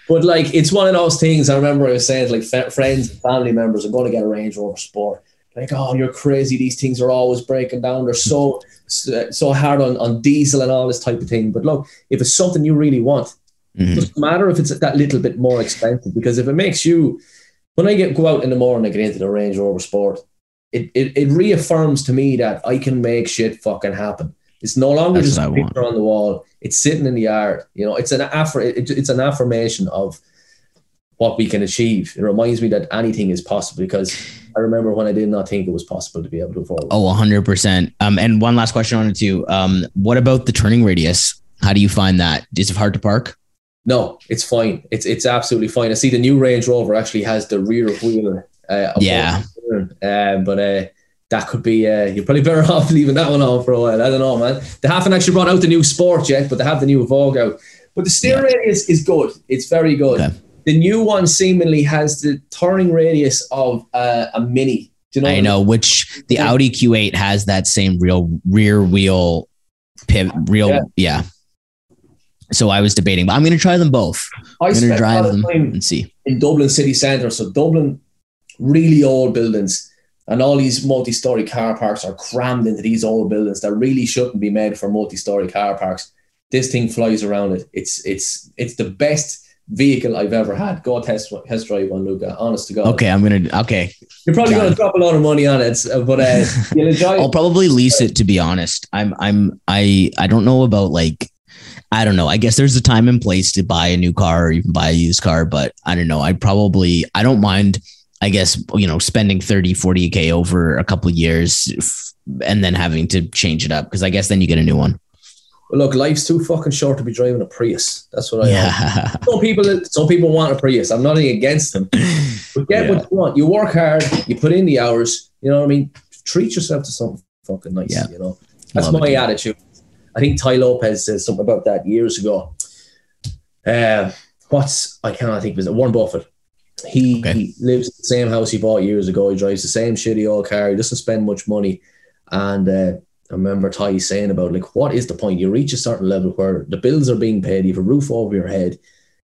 But like, it's one of those things. I remember I was saying, like, f- friends and family members are going to get a Range Rover Sport. Like, oh, you're crazy. These things are always breaking down. They're so so hard on, on diesel and all this type of thing. But look, if it's something you really want, mm-hmm. it doesn't matter if it's that little bit more expensive. Because if it makes you, when I get go out in the morning I get into the Range Rover Sport, it, it, it reaffirms to me that I can make shit fucking happen. It's no longer That's just a picture on the wall. It's sitting in the yard. You know, it's an affir- it's an affirmation of what we can achieve. It reminds me that anything is possible because I remember when I did not think it was possible to be able to afford. Oh, 100%. Um, and one last question on it too. Um, what about the turning radius? How do you find that? Is it hard to park? No, it's fine. It's it's absolutely fine. I see the new Range Rover actually has the rear wheel. Uh, yeah. Um, but uh, that could be. Uh, you're probably better off leaving that one on for a while. I don't know, man. They haven't actually brought out the new Sport yet, but they have the new Vogue out. But the steer yeah. radius is good. It's very good. Okay. The new one seemingly has the turning radius of uh, a Mini. Do you know I know, which the yeah. Audi Q8 has that same real rear wheel pivot, real, yeah. yeah. So I was debating, but I'm going to try them both. I am going to drive them and see. In Dublin city centre, so Dublin, really old buildings, and all these multi-story car parks are crammed into these old buildings that really shouldn't be made for multi-story car parks. This thing flies around it. It's it's it's the best vehicle I've ever had. Go test test drive one, Lucah. Honest to God. Okay, I'm gonna. Okay, you're probably gonna drop a lot of money on it, but uh, you'll enjoy. I'll probably lease it. To be honest, I'm I'm I I don't know about like. I don't know. I guess there's a time and place to buy a new car or even buy a used car, but I don't know. I'd probably, I don't mind, I guess, you know, spending 30, 40K over a couple years and then having to change it up because I guess then you get a new one. Well, look, life's too fucking short to be driving a Prius. That's what I. Yeah. Some people, some people want a Prius. I'm not against them, but get yeah. what you want. You work hard. You put in the hours. You know what I mean. Treat yourself to something fucking nice. Yeah. You know, that's Love my it. attitude. I think Tai Lopez said something about that years ago. Uh, what's I cannot think was it Warren Buffett. He, okay. he lives in the same house he bought years ago. He drives the same shitty old car. He doesn't spend much money, and uh, I remember Tai saying about like, what is the point? You reach a certain level where the bills are being paid, you have a roof over your head,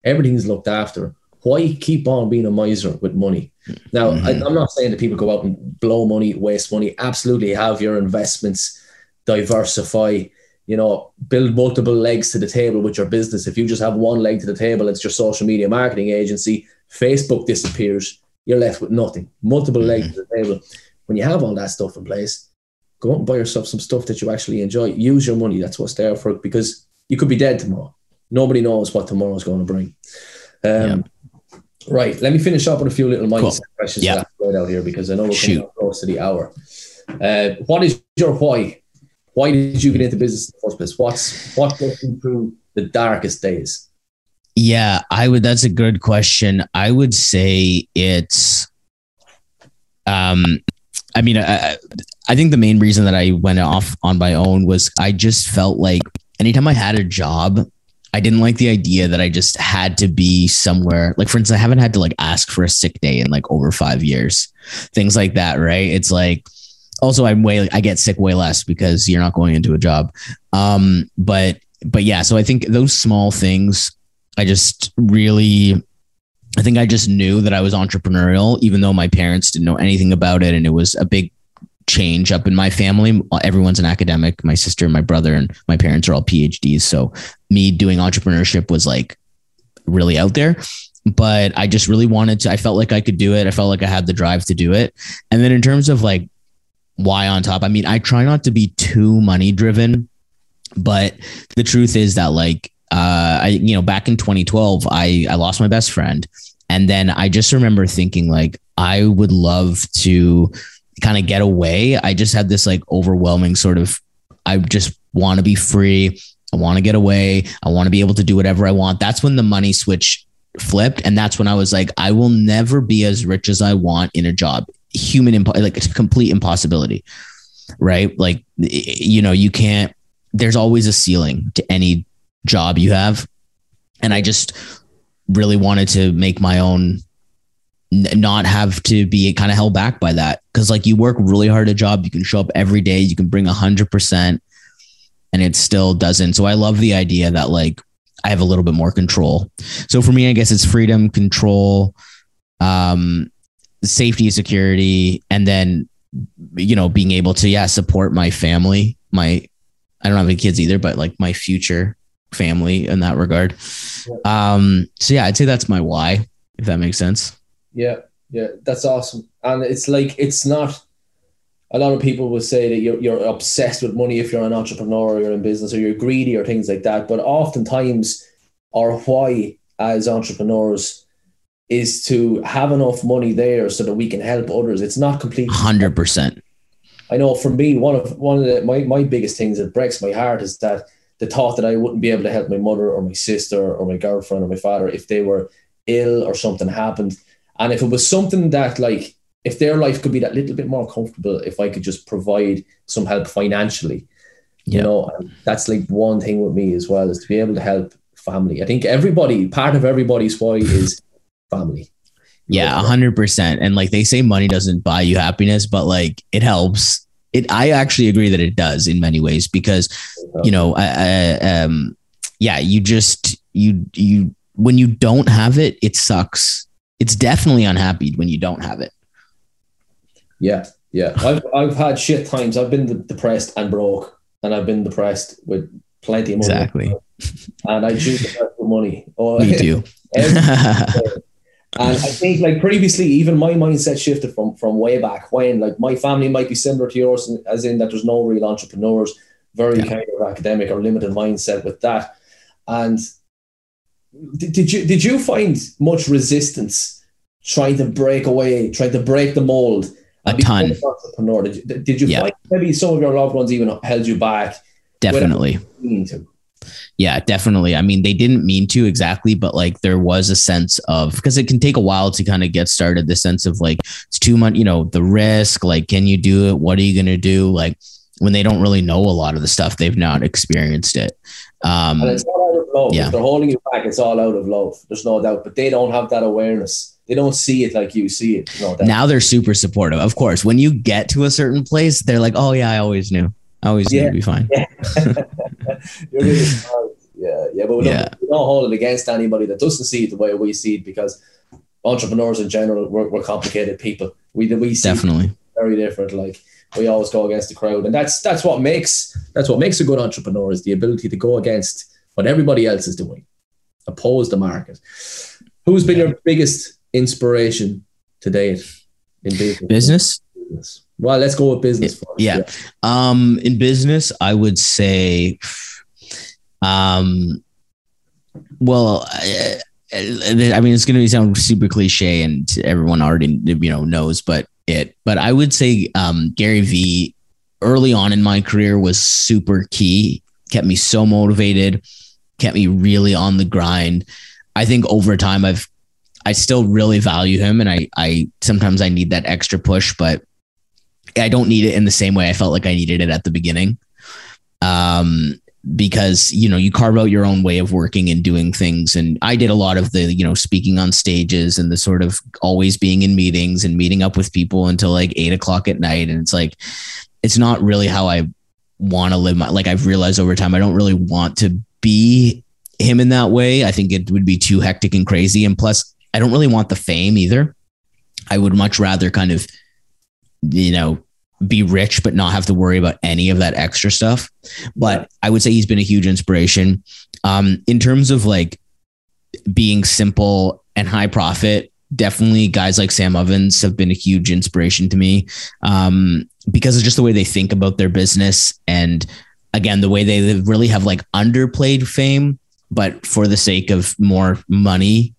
everything's looked after. Why keep on being a miser with money? Now, mm-hmm. I, am not saying that people go out and blow money, waste money. Absolutely, have your investments, diversify. You know, build multiple legs to the table with your business. If you just have one leg to the table, it's your social media marketing agency. Facebook disappears. You're left with nothing. Multiple mm-hmm. legs to the table. When you have all that stuff in place, Go out and buy yourself some stuff that you actually enjoy. Use your money. That's what's there for because you could be dead tomorrow. Nobody knows what tomorrow's going to bring. Um, yeah. Right. Let me finish up with a few little mindset cool. questions yeah. right out here because I know we're Shoot. coming close to the hour. Uh, what is your why? Why did you get into business in the first place? What's what got you through the darkest days? Yeah, I would. That's a good question. I would say it's um I mean, I, I think the main reason that I went off on my own was I just felt like anytime I had a job, I didn't like the idea that I just had to be somewhere. Like, for instance, I haven't had to like ask for a sick day in like over five years, things like that. Right. It's like, also, I'm way, I get sick way less because you're not going into a job. Um, but, but yeah, so I think those small things, I just really I think I just knew that I was entrepreneurial, even though my parents didn't know anything about it. And it was a big change up in my family. Everyone's an academic. My sister, my brother, and my parents are all PhDs. So me doing entrepreneurship was like really out there. But I just really wanted to, I felt like I could do it. I felt like I had the drive to do it. And then in terms of like why on top, I mean, I try not to be too money driven, but the truth is that like, uh, I, you know, back in 2012, I, I lost my best friend and then I just remember thinking, like, I would love to kind of get away. I just had this like overwhelming sort of, I just want to be free. I want to get away. I want to be able to do whatever I want. That's when the money switch flipped. And that's when I was like, I will never be as rich as I want in a job. Human, like it's complete impossibility. Right. Like, you know, you can't, there's always a ceiling to any job you have. And I just really wanted to make my own not have to be kind of held back by that. Because like you work really hard at a job you can show up every day you can bring a hundred percent and it still doesn't. So i love the idea that like i have a little bit more control. So for me i guess it's freedom control um safety security and then you know being able to yeah support my family my i don't have any kids either but like my future family in that regard. Yeah. Um, so yeah, I'd say that's my why, if that makes sense. Yeah, yeah, that's awesome. And it's like it's not. A lot of people will say that you're you're obsessed with money if you're an entrepreneur or you're in business or you're greedy or things like that. But oftentimes, our why as entrepreneurs is to have enough money there so that we can help others. It's not completely hundred percent. I know for me, one of one of the, my my biggest things that breaks my heart is that the thought that I wouldn't be able to help my mother or my sister or my girlfriend or my father if they were ill or something happened. And if it was something that like if their life could be that little bit more comfortable, if I could just provide some help financially, you know, that's like one thing with me as well is to be able to help family. I think everybody, part of everybody's why is family. Yeah, hundred percent. And like they say, money doesn't buy you happiness, but like it helps. It. I actually agree that it does in many ways because, you know, I, I, um, yeah, you just you you when you don't have it, it sucks. It's definitely unhappy when you don't have it. Yeah, yeah. I've I've had shit times. I've been depressed and broke, and I've been depressed with plenty of money. Exactly. And I choose the money. Oh, Me too. And I think like previously, even my mindset shifted from from way back when like my family might be similar to yours, as in that there's no real entrepreneurs, very yeah. kind of academic or limited mindset with that. And did, did you did you find much resistance trying to break away, trying to break the mold? A ton. Entrepreneur. Did you, did you yeah. find maybe some of your loved ones even held you back? Definitely yeah, definitely. I mean, they didn't mean to exactly, but like there was a sense of because it can take a while to kind of get started. The sense of like it's too much, you know, the risk. Like, can you do it? What are you going to do? Like when they don't really know a lot of the stuff, they've not experienced it. Um, and it's all out of love. Yeah. If they're holding you back, it's all out of love. There's no doubt, but they don't have that awareness. They don't see it like you see it. No now they're super supportive. Of course, when you get to a certain place, they're like, "Oh yeah, I always knew. I always yeah. knew it'd be fine." Yeah. yeah, yeah. But we don't, yeah. we don't hold it against anybody that doesn't see it the way we see it because entrepreneurs in general, we're, we're complicated people. We we see definitely very different. Like we always go against the crowd, and that's that's what makes that's what makes a good entrepreneur is the ability to go against what everybody else is doing, oppose the market. Who's been yeah. your biggest inspiration to date in business? Business. Well, let's go with business first. Yeah. yeah. Um, in business, I would say um, well, I, I mean, it's going to sound super cliche, and everyone already you know knows, but it. But I would say um, Gary Vee early on in my career was super key. Kept me so motivated. Kept me really on the grind. I think over time, I've I still really value him, and I I sometimes I need that extra push, but I don't need it in the same way I felt like I needed it at the beginning. Um, because you know you carve out your own way of working and doing things. And i did a lot of the you know speaking on stages and the sort of always being in meetings and meeting up with people until like eight o'clock at night. And it's like it's not really how i want to live my like i've realized over time i don't really want to be him in that way. I think it would be too hectic and crazy. And plus i don't really want the fame either. I would much rather kind of you know be rich but not have to worry about any of that extra stuff. But I would say he's been a huge inspiration. Um, in terms of like being simple and high profit, definitely guys like Sam Ovens have been a huge inspiration to me um, because it's just the way they think about their business and again the way they really have like underplayed fame, but for the sake of more money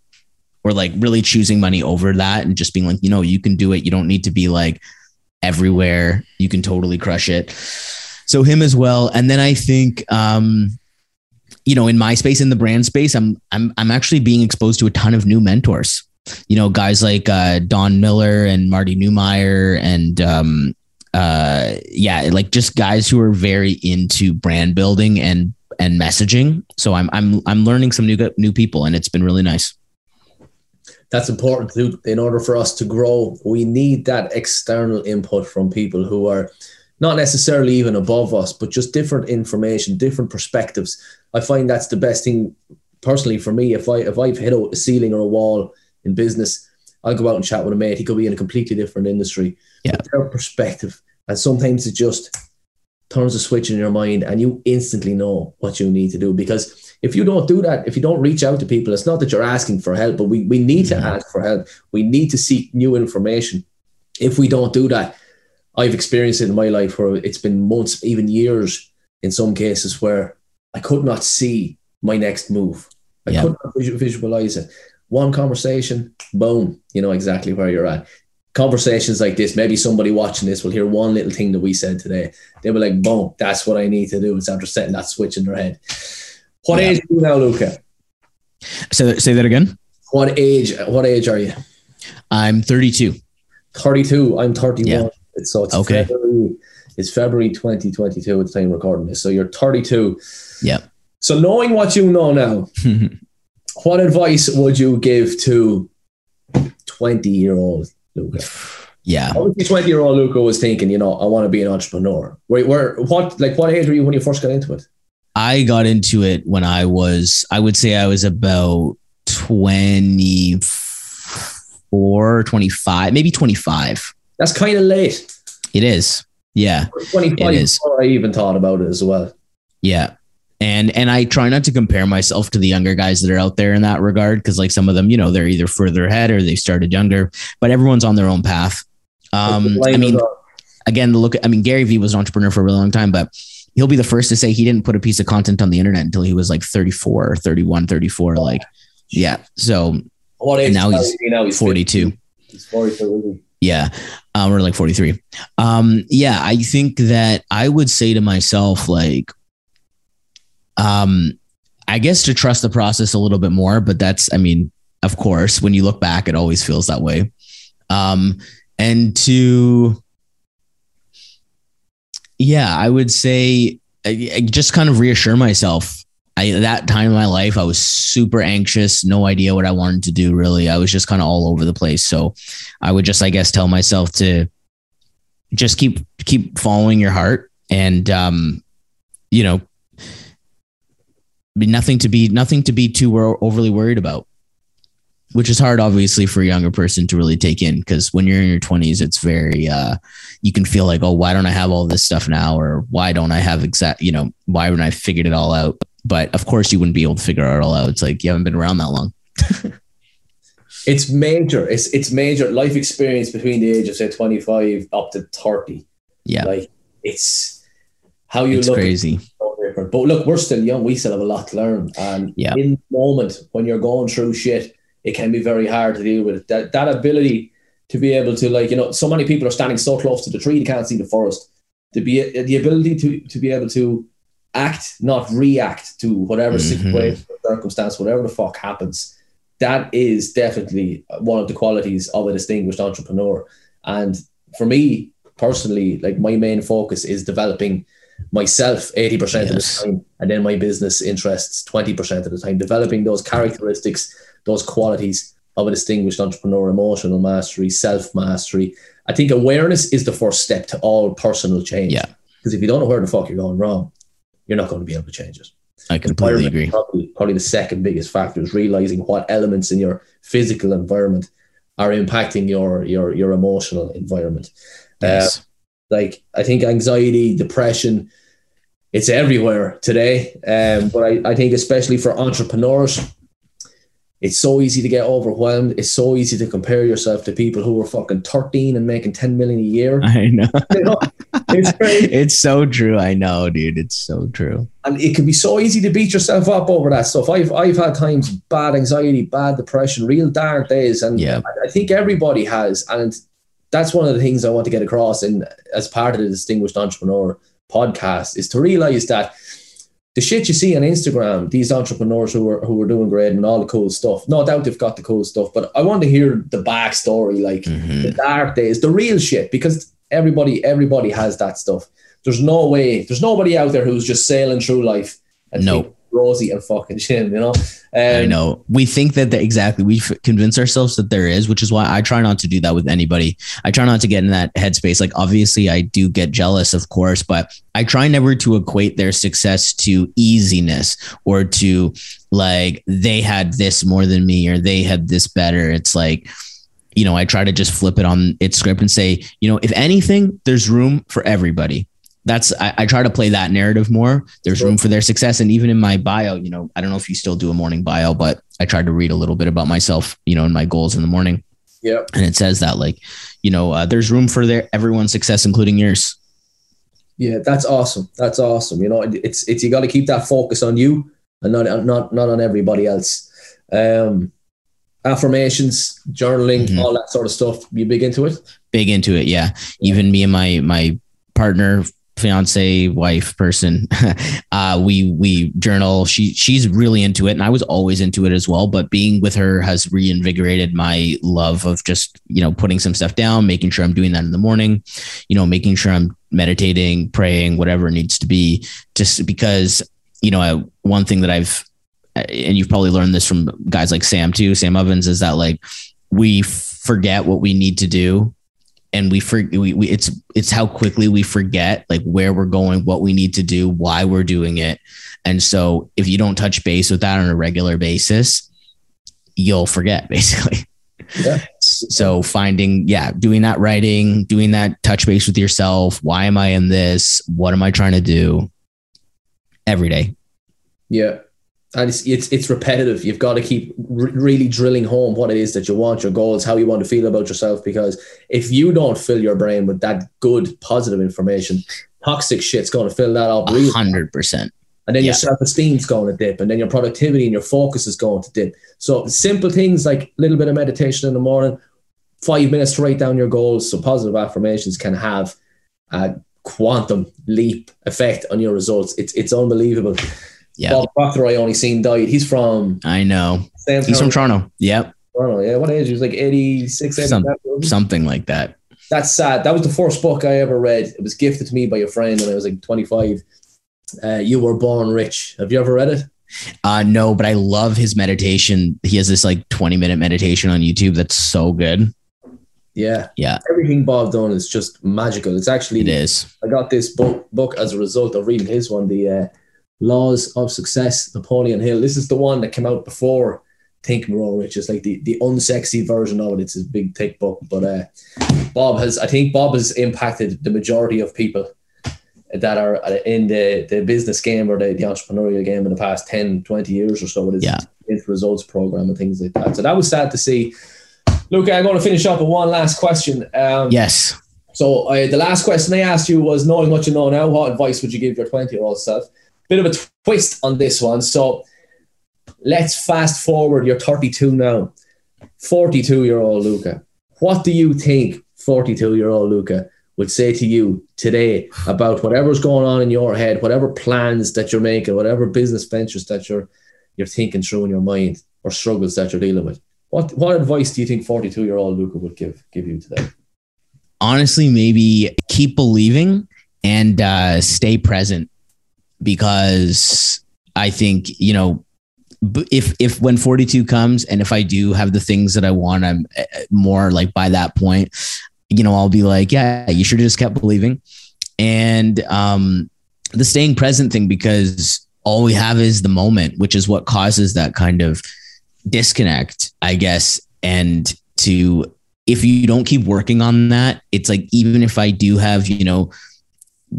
or like really choosing money over that and just being like you know you can do it. You don't need to be like everywhere. You can totally crush it. So him as well. And then I think um, you know, in my space, in the brand space, I'm I'm I'm actually being exposed to a ton of new mentors. You know, guys like uh, Don Miller and Marty Neumeier and um, uh, yeah, like just guys who are very into brand building and and messaging. So I'm I'm I'm learning some new new people, and it's been really nice that's important to in order for us to grow. We need that external input from people who are not necessarily even above us, but just different information, different perspectives. I find that's the best thing personally for me. If I if I've hit a ceiling or a wall in business, I'll go out and chat with a mate. He could be in a completely different industry. Yeah. their perspective. And sometimes it just turns a switch in your mind and you instantly know what you need to do because if you don't do that, if you don't reach out to people, it's not that you're asking for help, but we, we need to mm-hmm. ask for help. We need to seek new information. If we don't do that, I've experienced it in my life where it's been months, even years in some cases where I could not see my next move. I could not visualize it. One conversation, boom, you know exactly where you're at. Conversations like this, maybe somebody watching this will hear one little thing that we said today. They'll be like, boom, that's what I need to do. It's after setting that switch in their head. What Yeah. age are you now, Lucah? So say that again. What age? What age are you? I'm 32. 32. I'm 31. Yeah. So it's Okay. February, it's February 2022 at the time recording this. So you're 32. Yeah. So knowing what you know now, what advice would you give to 20 year old Lucah? yeah. Obviously, 20 year old Lucah was thinking, you know, I want to be an entrepreneur. Where, where, what, like, what age were you when you first got into it? I got into it when I was, I would say I was about 24, 25, maybe 25. That's kind of late. It is. Yeah. 25 It is. before I even thought about it as well. Yeah. And and I try not to compare myself to the younger guys that are out there in that regard because like some of them, you know, they're either further ahead or they started younger, but everyone's on their own path. Um, I mean, again, the look, I mean, Gary Vee was an entrepreneur for a really long time, but he'll be the first to say he didn't put a piece of content on the internet until he was like 34 or 31, 34. Like, yeah. So what age now he's now? He's 42. He's 42. Yeah. Um, or like 43. Um, yeah, I think that I would say to myself, like, um, I guess to trust the process a little bit more, but that's, I mean, of course, when you look back, it always feels that way. Um, and to, yeah, I would say I, I just kind of reassure myself. I, that time in my life, I was super anxious, no idea what I wanted to do really. I was just kind of all over the place. So I would just, I guess, tell myself to just keep keep following your heart and um, you know, nothing to be nothing to be too overly worried about. Which is hard, obviously, for a younger person to really take in because when you're in your 20s, it's very uh, you can feel like, oh, why don't I have all this stuff now, or why don't I have exact, you know, why haven't I figured it all out? But of course, you wouldn't be able to figure it all out. It's like you haven't been around that long. It's major. It's it's major life experience between the age of say 25 up to 30. Yeah, Like it's how you it's look crazy. But look, we're still young. We still have a lot to learn. And Yeah. in the moment when you're going through shit, it can be very hard to deal with it. That that ability to be able to like, you know, so many people are standing so close to the tree they can't see the forest. To be the ability to to be able to act, not react to whatever Mhm. situation or circumstance, whatever the fuck happens. That is definitely one of the qualities of a distinguished entrepreneur. And for me personally, like my main focus is developing myself 80% Yes. of the time and then my business interests 20% of the time developing those characteristics those qualities of a distinguished entrepreneur emotional mastery self-mastery i think awareness is the first step to all personal change Yeah. because if you don't know where the fuck you're going wrong you're not going to be able to change it I completely agree. Probably, probably the second biggest factor is realizing what elements in your physical environment are impacting your your your emotional environment Yes. Uh, like I think anxiety, depression, it's everywhere today. Um, but I, I think especially for entrepreneurs, it's so easy to get overwhelmed. It's so easy to compare yourself to people who are fucking 13 and making 10 million a year. I know. You know? it's it's so true. I know, dude. It's so true. And it can be so easy to beat yourself up over that stuff. I've I've had times bad anxiety, bad depression, real dark days. And Yeah. I, I think everybody has. And that's one of the things I want to get across in as part of the Distinguished Entrepreneur podcast is to realize that the shit you see on Instagram, these entrepreneurs who are who are doing great and all the cool stuff, no doubt they've got the cool stuff, but I want to hear the backstory, like Mhm. the dark days, the real shit, because everybody everybody has that stuff. There's no way, there's nobody out there who's just sailing through life and No. think rosy and fucking shit, you know. I Um, know. We think that the, exactly. We convince ourselves that there is, which is why I try not to do that with anybody. I try not to get in that headspace. Like, obviously, I do get jealous, of course, but I try never to equate their success to easiness or to like they had this more than me or they had this better. It's like, you know, I try to just flip it on its script and say, you know, if anything, there's room for everybody. That's I, I try to play that narrative more. There's room for their success, and even in my bio, you know, I don't know if you still do a morning bio, but I tried to read a little bit about myself, you know, and my goals in the morning, yeah. and it says that like, you know, uh, there's room for their everyone's success, including yours. Yeah, that's awesome. That's awesome. You know, it's it's you got to keep that focus on you and not not not on everybody else. Um, affirmations, journaling, mm-hmm. all that sort of stuff. You big into it? Big into it, yeah. yeah. Even me and my my partner fiance wife person. Uh we we journal. She she's really into it and i was always into it as well but being with her has reinvigorated my love of just you know putting some stuff down making sure i'm doing that in the morning you know making sure i'm meditating praying whatever needs to be. Just because you know I, one thing that i've and you've probably learned this from guys like sam too. Sam ovens is that like we forget what we need to do and we forget we, we it's it's how quickly we forget like where we're going what we need to do why we're doing it. And so if you don't touch base with that on a regular basis you'll forget basically. Yeah. so finding yeah doing that writing doing that touch base with yourself why am i in this? What am i trying to do? Every day. Yeah and it's it's, it's repetitive. You've got to keep r- really drilling home what it is that you want, your goals, how you want to feel about yourself. Because if you don't fill your brain with that good, positive information, toxic shit's going to fill that up. Hundred percent. And then yeah. your self esteem's going to dip, and then your productivity and your focus is going to dip. So simple things like a little bit of meditation in the morning, five minutes to write down your goals. So positive affirmations can have a quantum leap effect on your results. It's it's unbelievable. Yeah. Bob Proctor, I only seen died. He's from. I know. Sam He's from Toronto. Yep. Toronto. Yeah. What age? He was like 86, Some, something like that. That's sad. That was the first book I ever read. It was gifted to me by a friend when I was like 25. Uh, you were born rich. Have you ever read it? Uh, no, but I love his meditation. He has this like 20 minute meditation on YouTube that's so good. Yeah. Yeah. Everything Bob done is just magical. It's actually, it is. I got this book, book as a result of reading his one, the, uh, Laws of Success, Napoleon Hill. This is the one that came out before Think and Grow Rich. It's like the, the unsexy version of it. It's a big thick book. But uh, Bob has, I think Bob has impacted the majority of people that are in the, the business game or the, the entrepreneurial game in the past 10, 20 years or so with his, yeah. his results program and things like that. So that was sad to see. Luke, I'm going to finish up with one last question. Um, yes. So uh, the last question I asked you was knowing what you know now, what advice would you give your 20 year old self? Bit of a twist on this one. So let's fast forward. You're 32 now. 42 year old Lucah. What do you think 42 year old Lucah would say to you today about whatever's going on in your head, whatever plans that you're making, whatever business ventures that you're you're thinking through in your mind or struggles that you're dealing with? What what advice do you think 42 year old Lucah would give give you today? Honestly, maybe keep believing and uh, stay present because I think, you know, if if when 42 comes and if I do have the things that I want, I'm eh, eh, more like by that point, you know, I'll be like, yeah, you should have just kept believing. And um the staying present thing because all we have is the moment, which is what causes that kind of disconnect, I guess. And to if you don't keep working on that, it's like even if I do have, you know,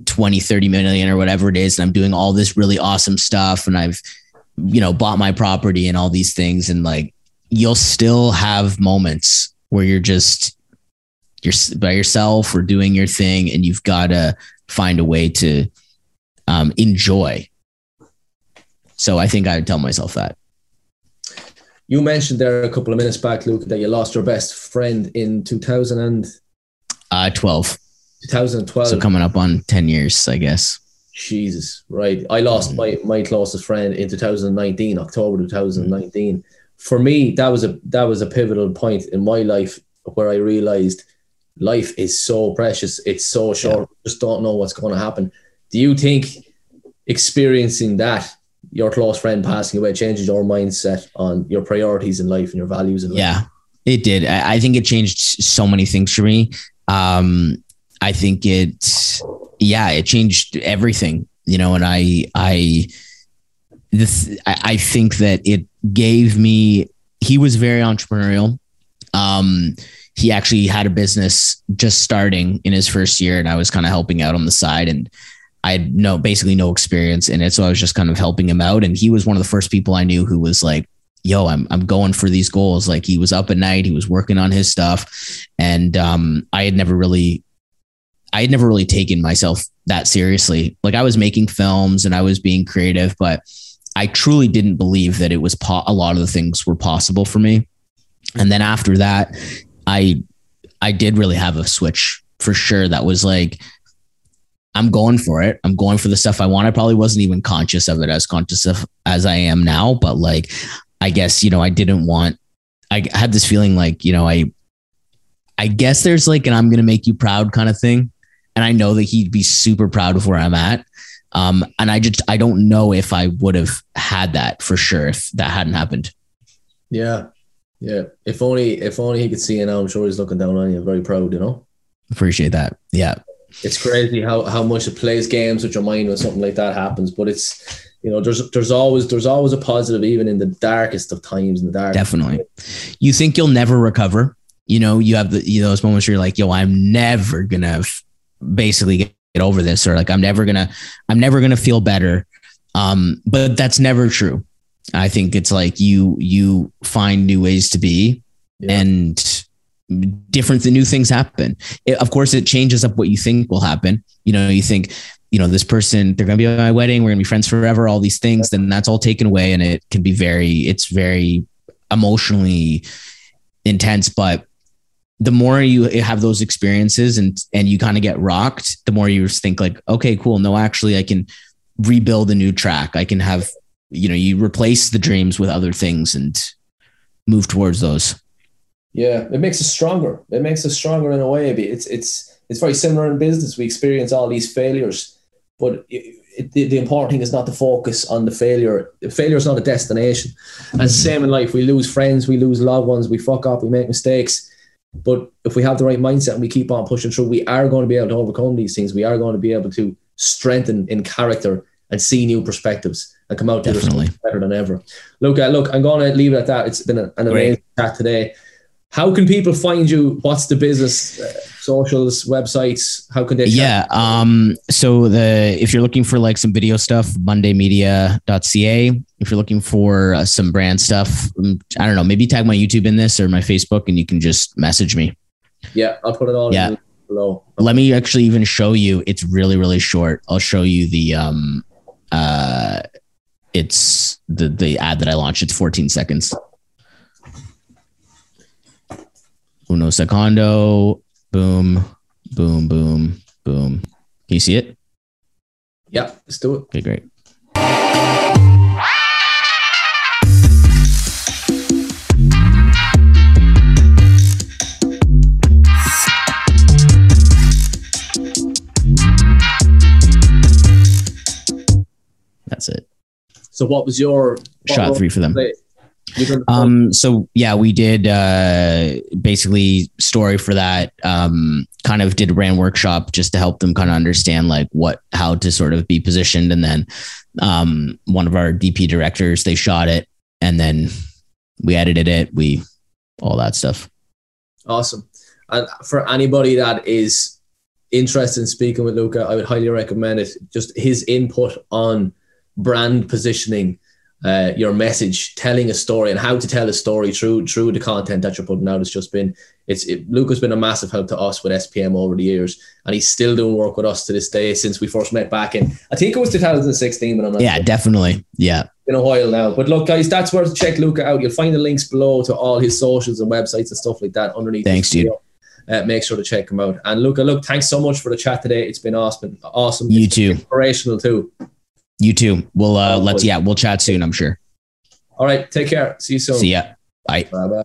20, 30 million or whatever it is. And I'm doing all this really awesome stuff. And I've, you know, bought my property and all these things. And like, you'll still have moments where you're just, you're by yourself or doing your thing. And you've got to find a way to um, enjoy. So I think I would tell myself that. You mentioned there a couple of minutes back, Luke, that you lost your best friend in 2012. Uh, 2012. So coming up on 10 years, I guess. Jesus, right. I lost mm. my, my closest friend in 2019, October 2019. Mm. For me, that was a that was a pivotal point in my life where I realized life is so precious. It's so short. Yeah. Just don't know what's going to happen. Do you think experiencing that, your close friend passing away, changes your mindset on your priorities in life and your values in life? Yeah, it did. I, I think it changed so many things for me. Um, I think it, yeah, it changed everything, you know, and I, I, this, I, I think that it gave me, he was very entrepreneurial. Um, he actually had a business just starting in his first year and I was kind of helping out on the side and I had no basically no experience in it. So I was just kind of helping him out. And he was one of the first people I knew who was like, yo, I'm I'm going for these goals. Like he was up at night, he was working on his stuff. And um, I had never really I had never really taken myself that seriously. Like I was making films and I was being creative, but I truly didn't believe that it was po- a lot of the things were possible for me. And then after that, I I did really have a switch for sure. That was like, I'm going for it. I'm going for the stuff I want. I probably wasn't even conscious of it as conscious of as I am now, but like, I guess, you know, I didn't want, I had this feeling like, you know, I, I guess there's like an I'm going to make you proud kind of thing. And I know that he'd be super proud of where I'm at. Um, and I just, I don't know if I would have had that for sure if that hadn't happened. Yeah. Yeah. If only, if only he could see you now, I'm sure he's looking down on you, very proud, you know? Appreciate that. Yeah. It's crazy how, how much it plays games with your mind when something like that happens, but it's, you know, there's there's always there's always a positive even in the darkest of times in the dark. Definitely. You think you'll never recover. You know, you have the you know, those moments where you're like, yo, I'm never gonna basically get, get over this, or like I'm never gonna I'm never gonna feel better. Um, but that's never true. I think it's like you you find new ways to be yeah. and different the new things happen. It, of course, it changes up what you think will happen. You know, you think, you know, this person, they're going to be at my wedding. We're going to be friends forever, all these things. Then that's all taken away. And it can be very, it's very emotionally intense. But the more you have those experiences and, and you kind of get rocked, the more you think like, okay, cool. No, actually I can rebuild a new track. I can have, you know, you replace the dreams with other things and move towards those. Yeah, it makes us stronger. It makes us stronger in a way. It's it's it's very similar in business. We experience all these failures, but it, it, the, the, important thing is not to focus on the failure. Failure is not a destination. And mm-hmm. same in life, we lose friends, we lose loved ones, we fuck up, we make mistakes. But if we have the right mindset and we keep on pushing through, we are going to be able to overcome these things. We are going to be able to strengthen in character and see new perspectives and come out Definitely. better than ever. Look, uh, look, I'm going to leave it at that. It's been an amazing chat today. How can people find you? What's the business, uh, socials, websites? How can they? Yeah. Um, so the if you're looking for like some video stuff, mondaymedia.ca. If you're looking for uh, some brand stuff, um, I don't know, maybe tag my YouTube in this or my Facebook, and you can just message me. Yeah, I'll put it all. Yeah. Below. Let me actually even show you. It's really really short. I'll show you the um, uh, it's the the ad that I launched. It's 14 seconds. uno segundo, boom, boom, boom, boom. Can you see it? Yeah, let's do it. Okay, great. That's it. So, what was your shot three for them? Play? Um, so yeah, we did uh, basically story for that. Um, kind of did a brand workshop just to help them kind of understand like what how to sort of be positioned, and then um, one of our DP directors they shot it, and then we edited it, we all that stuff. Awesome, and for anybody that is interested in speaking with Lucah, I would highly recommend it. Just his input on brand positioning uh, your message, telling a story, and how to tell a story through through the content that you're putting out. It's just been it's it, Luke has been a massive help to us with SPM over the years, and he's still doing work with us to this day since we first met back in I think it was 2016, but I'm not yeah, sure. definitely, yeah, been a while now. But look, guys, that's where to check Lucah out. You'll find the links below to all his socials and websites and stuff like that underneath. Thanks, dude. Uh, make sure to check him out. And Lucah, look, thanks so much for the chat today. It's been awesome. Awesome. You too. Inspirational too. You too. We'll uh, let's yeah, we'll chat soon. I'm sure. All right. Take care. See you soon. See ya. Bye. Bye. Bye.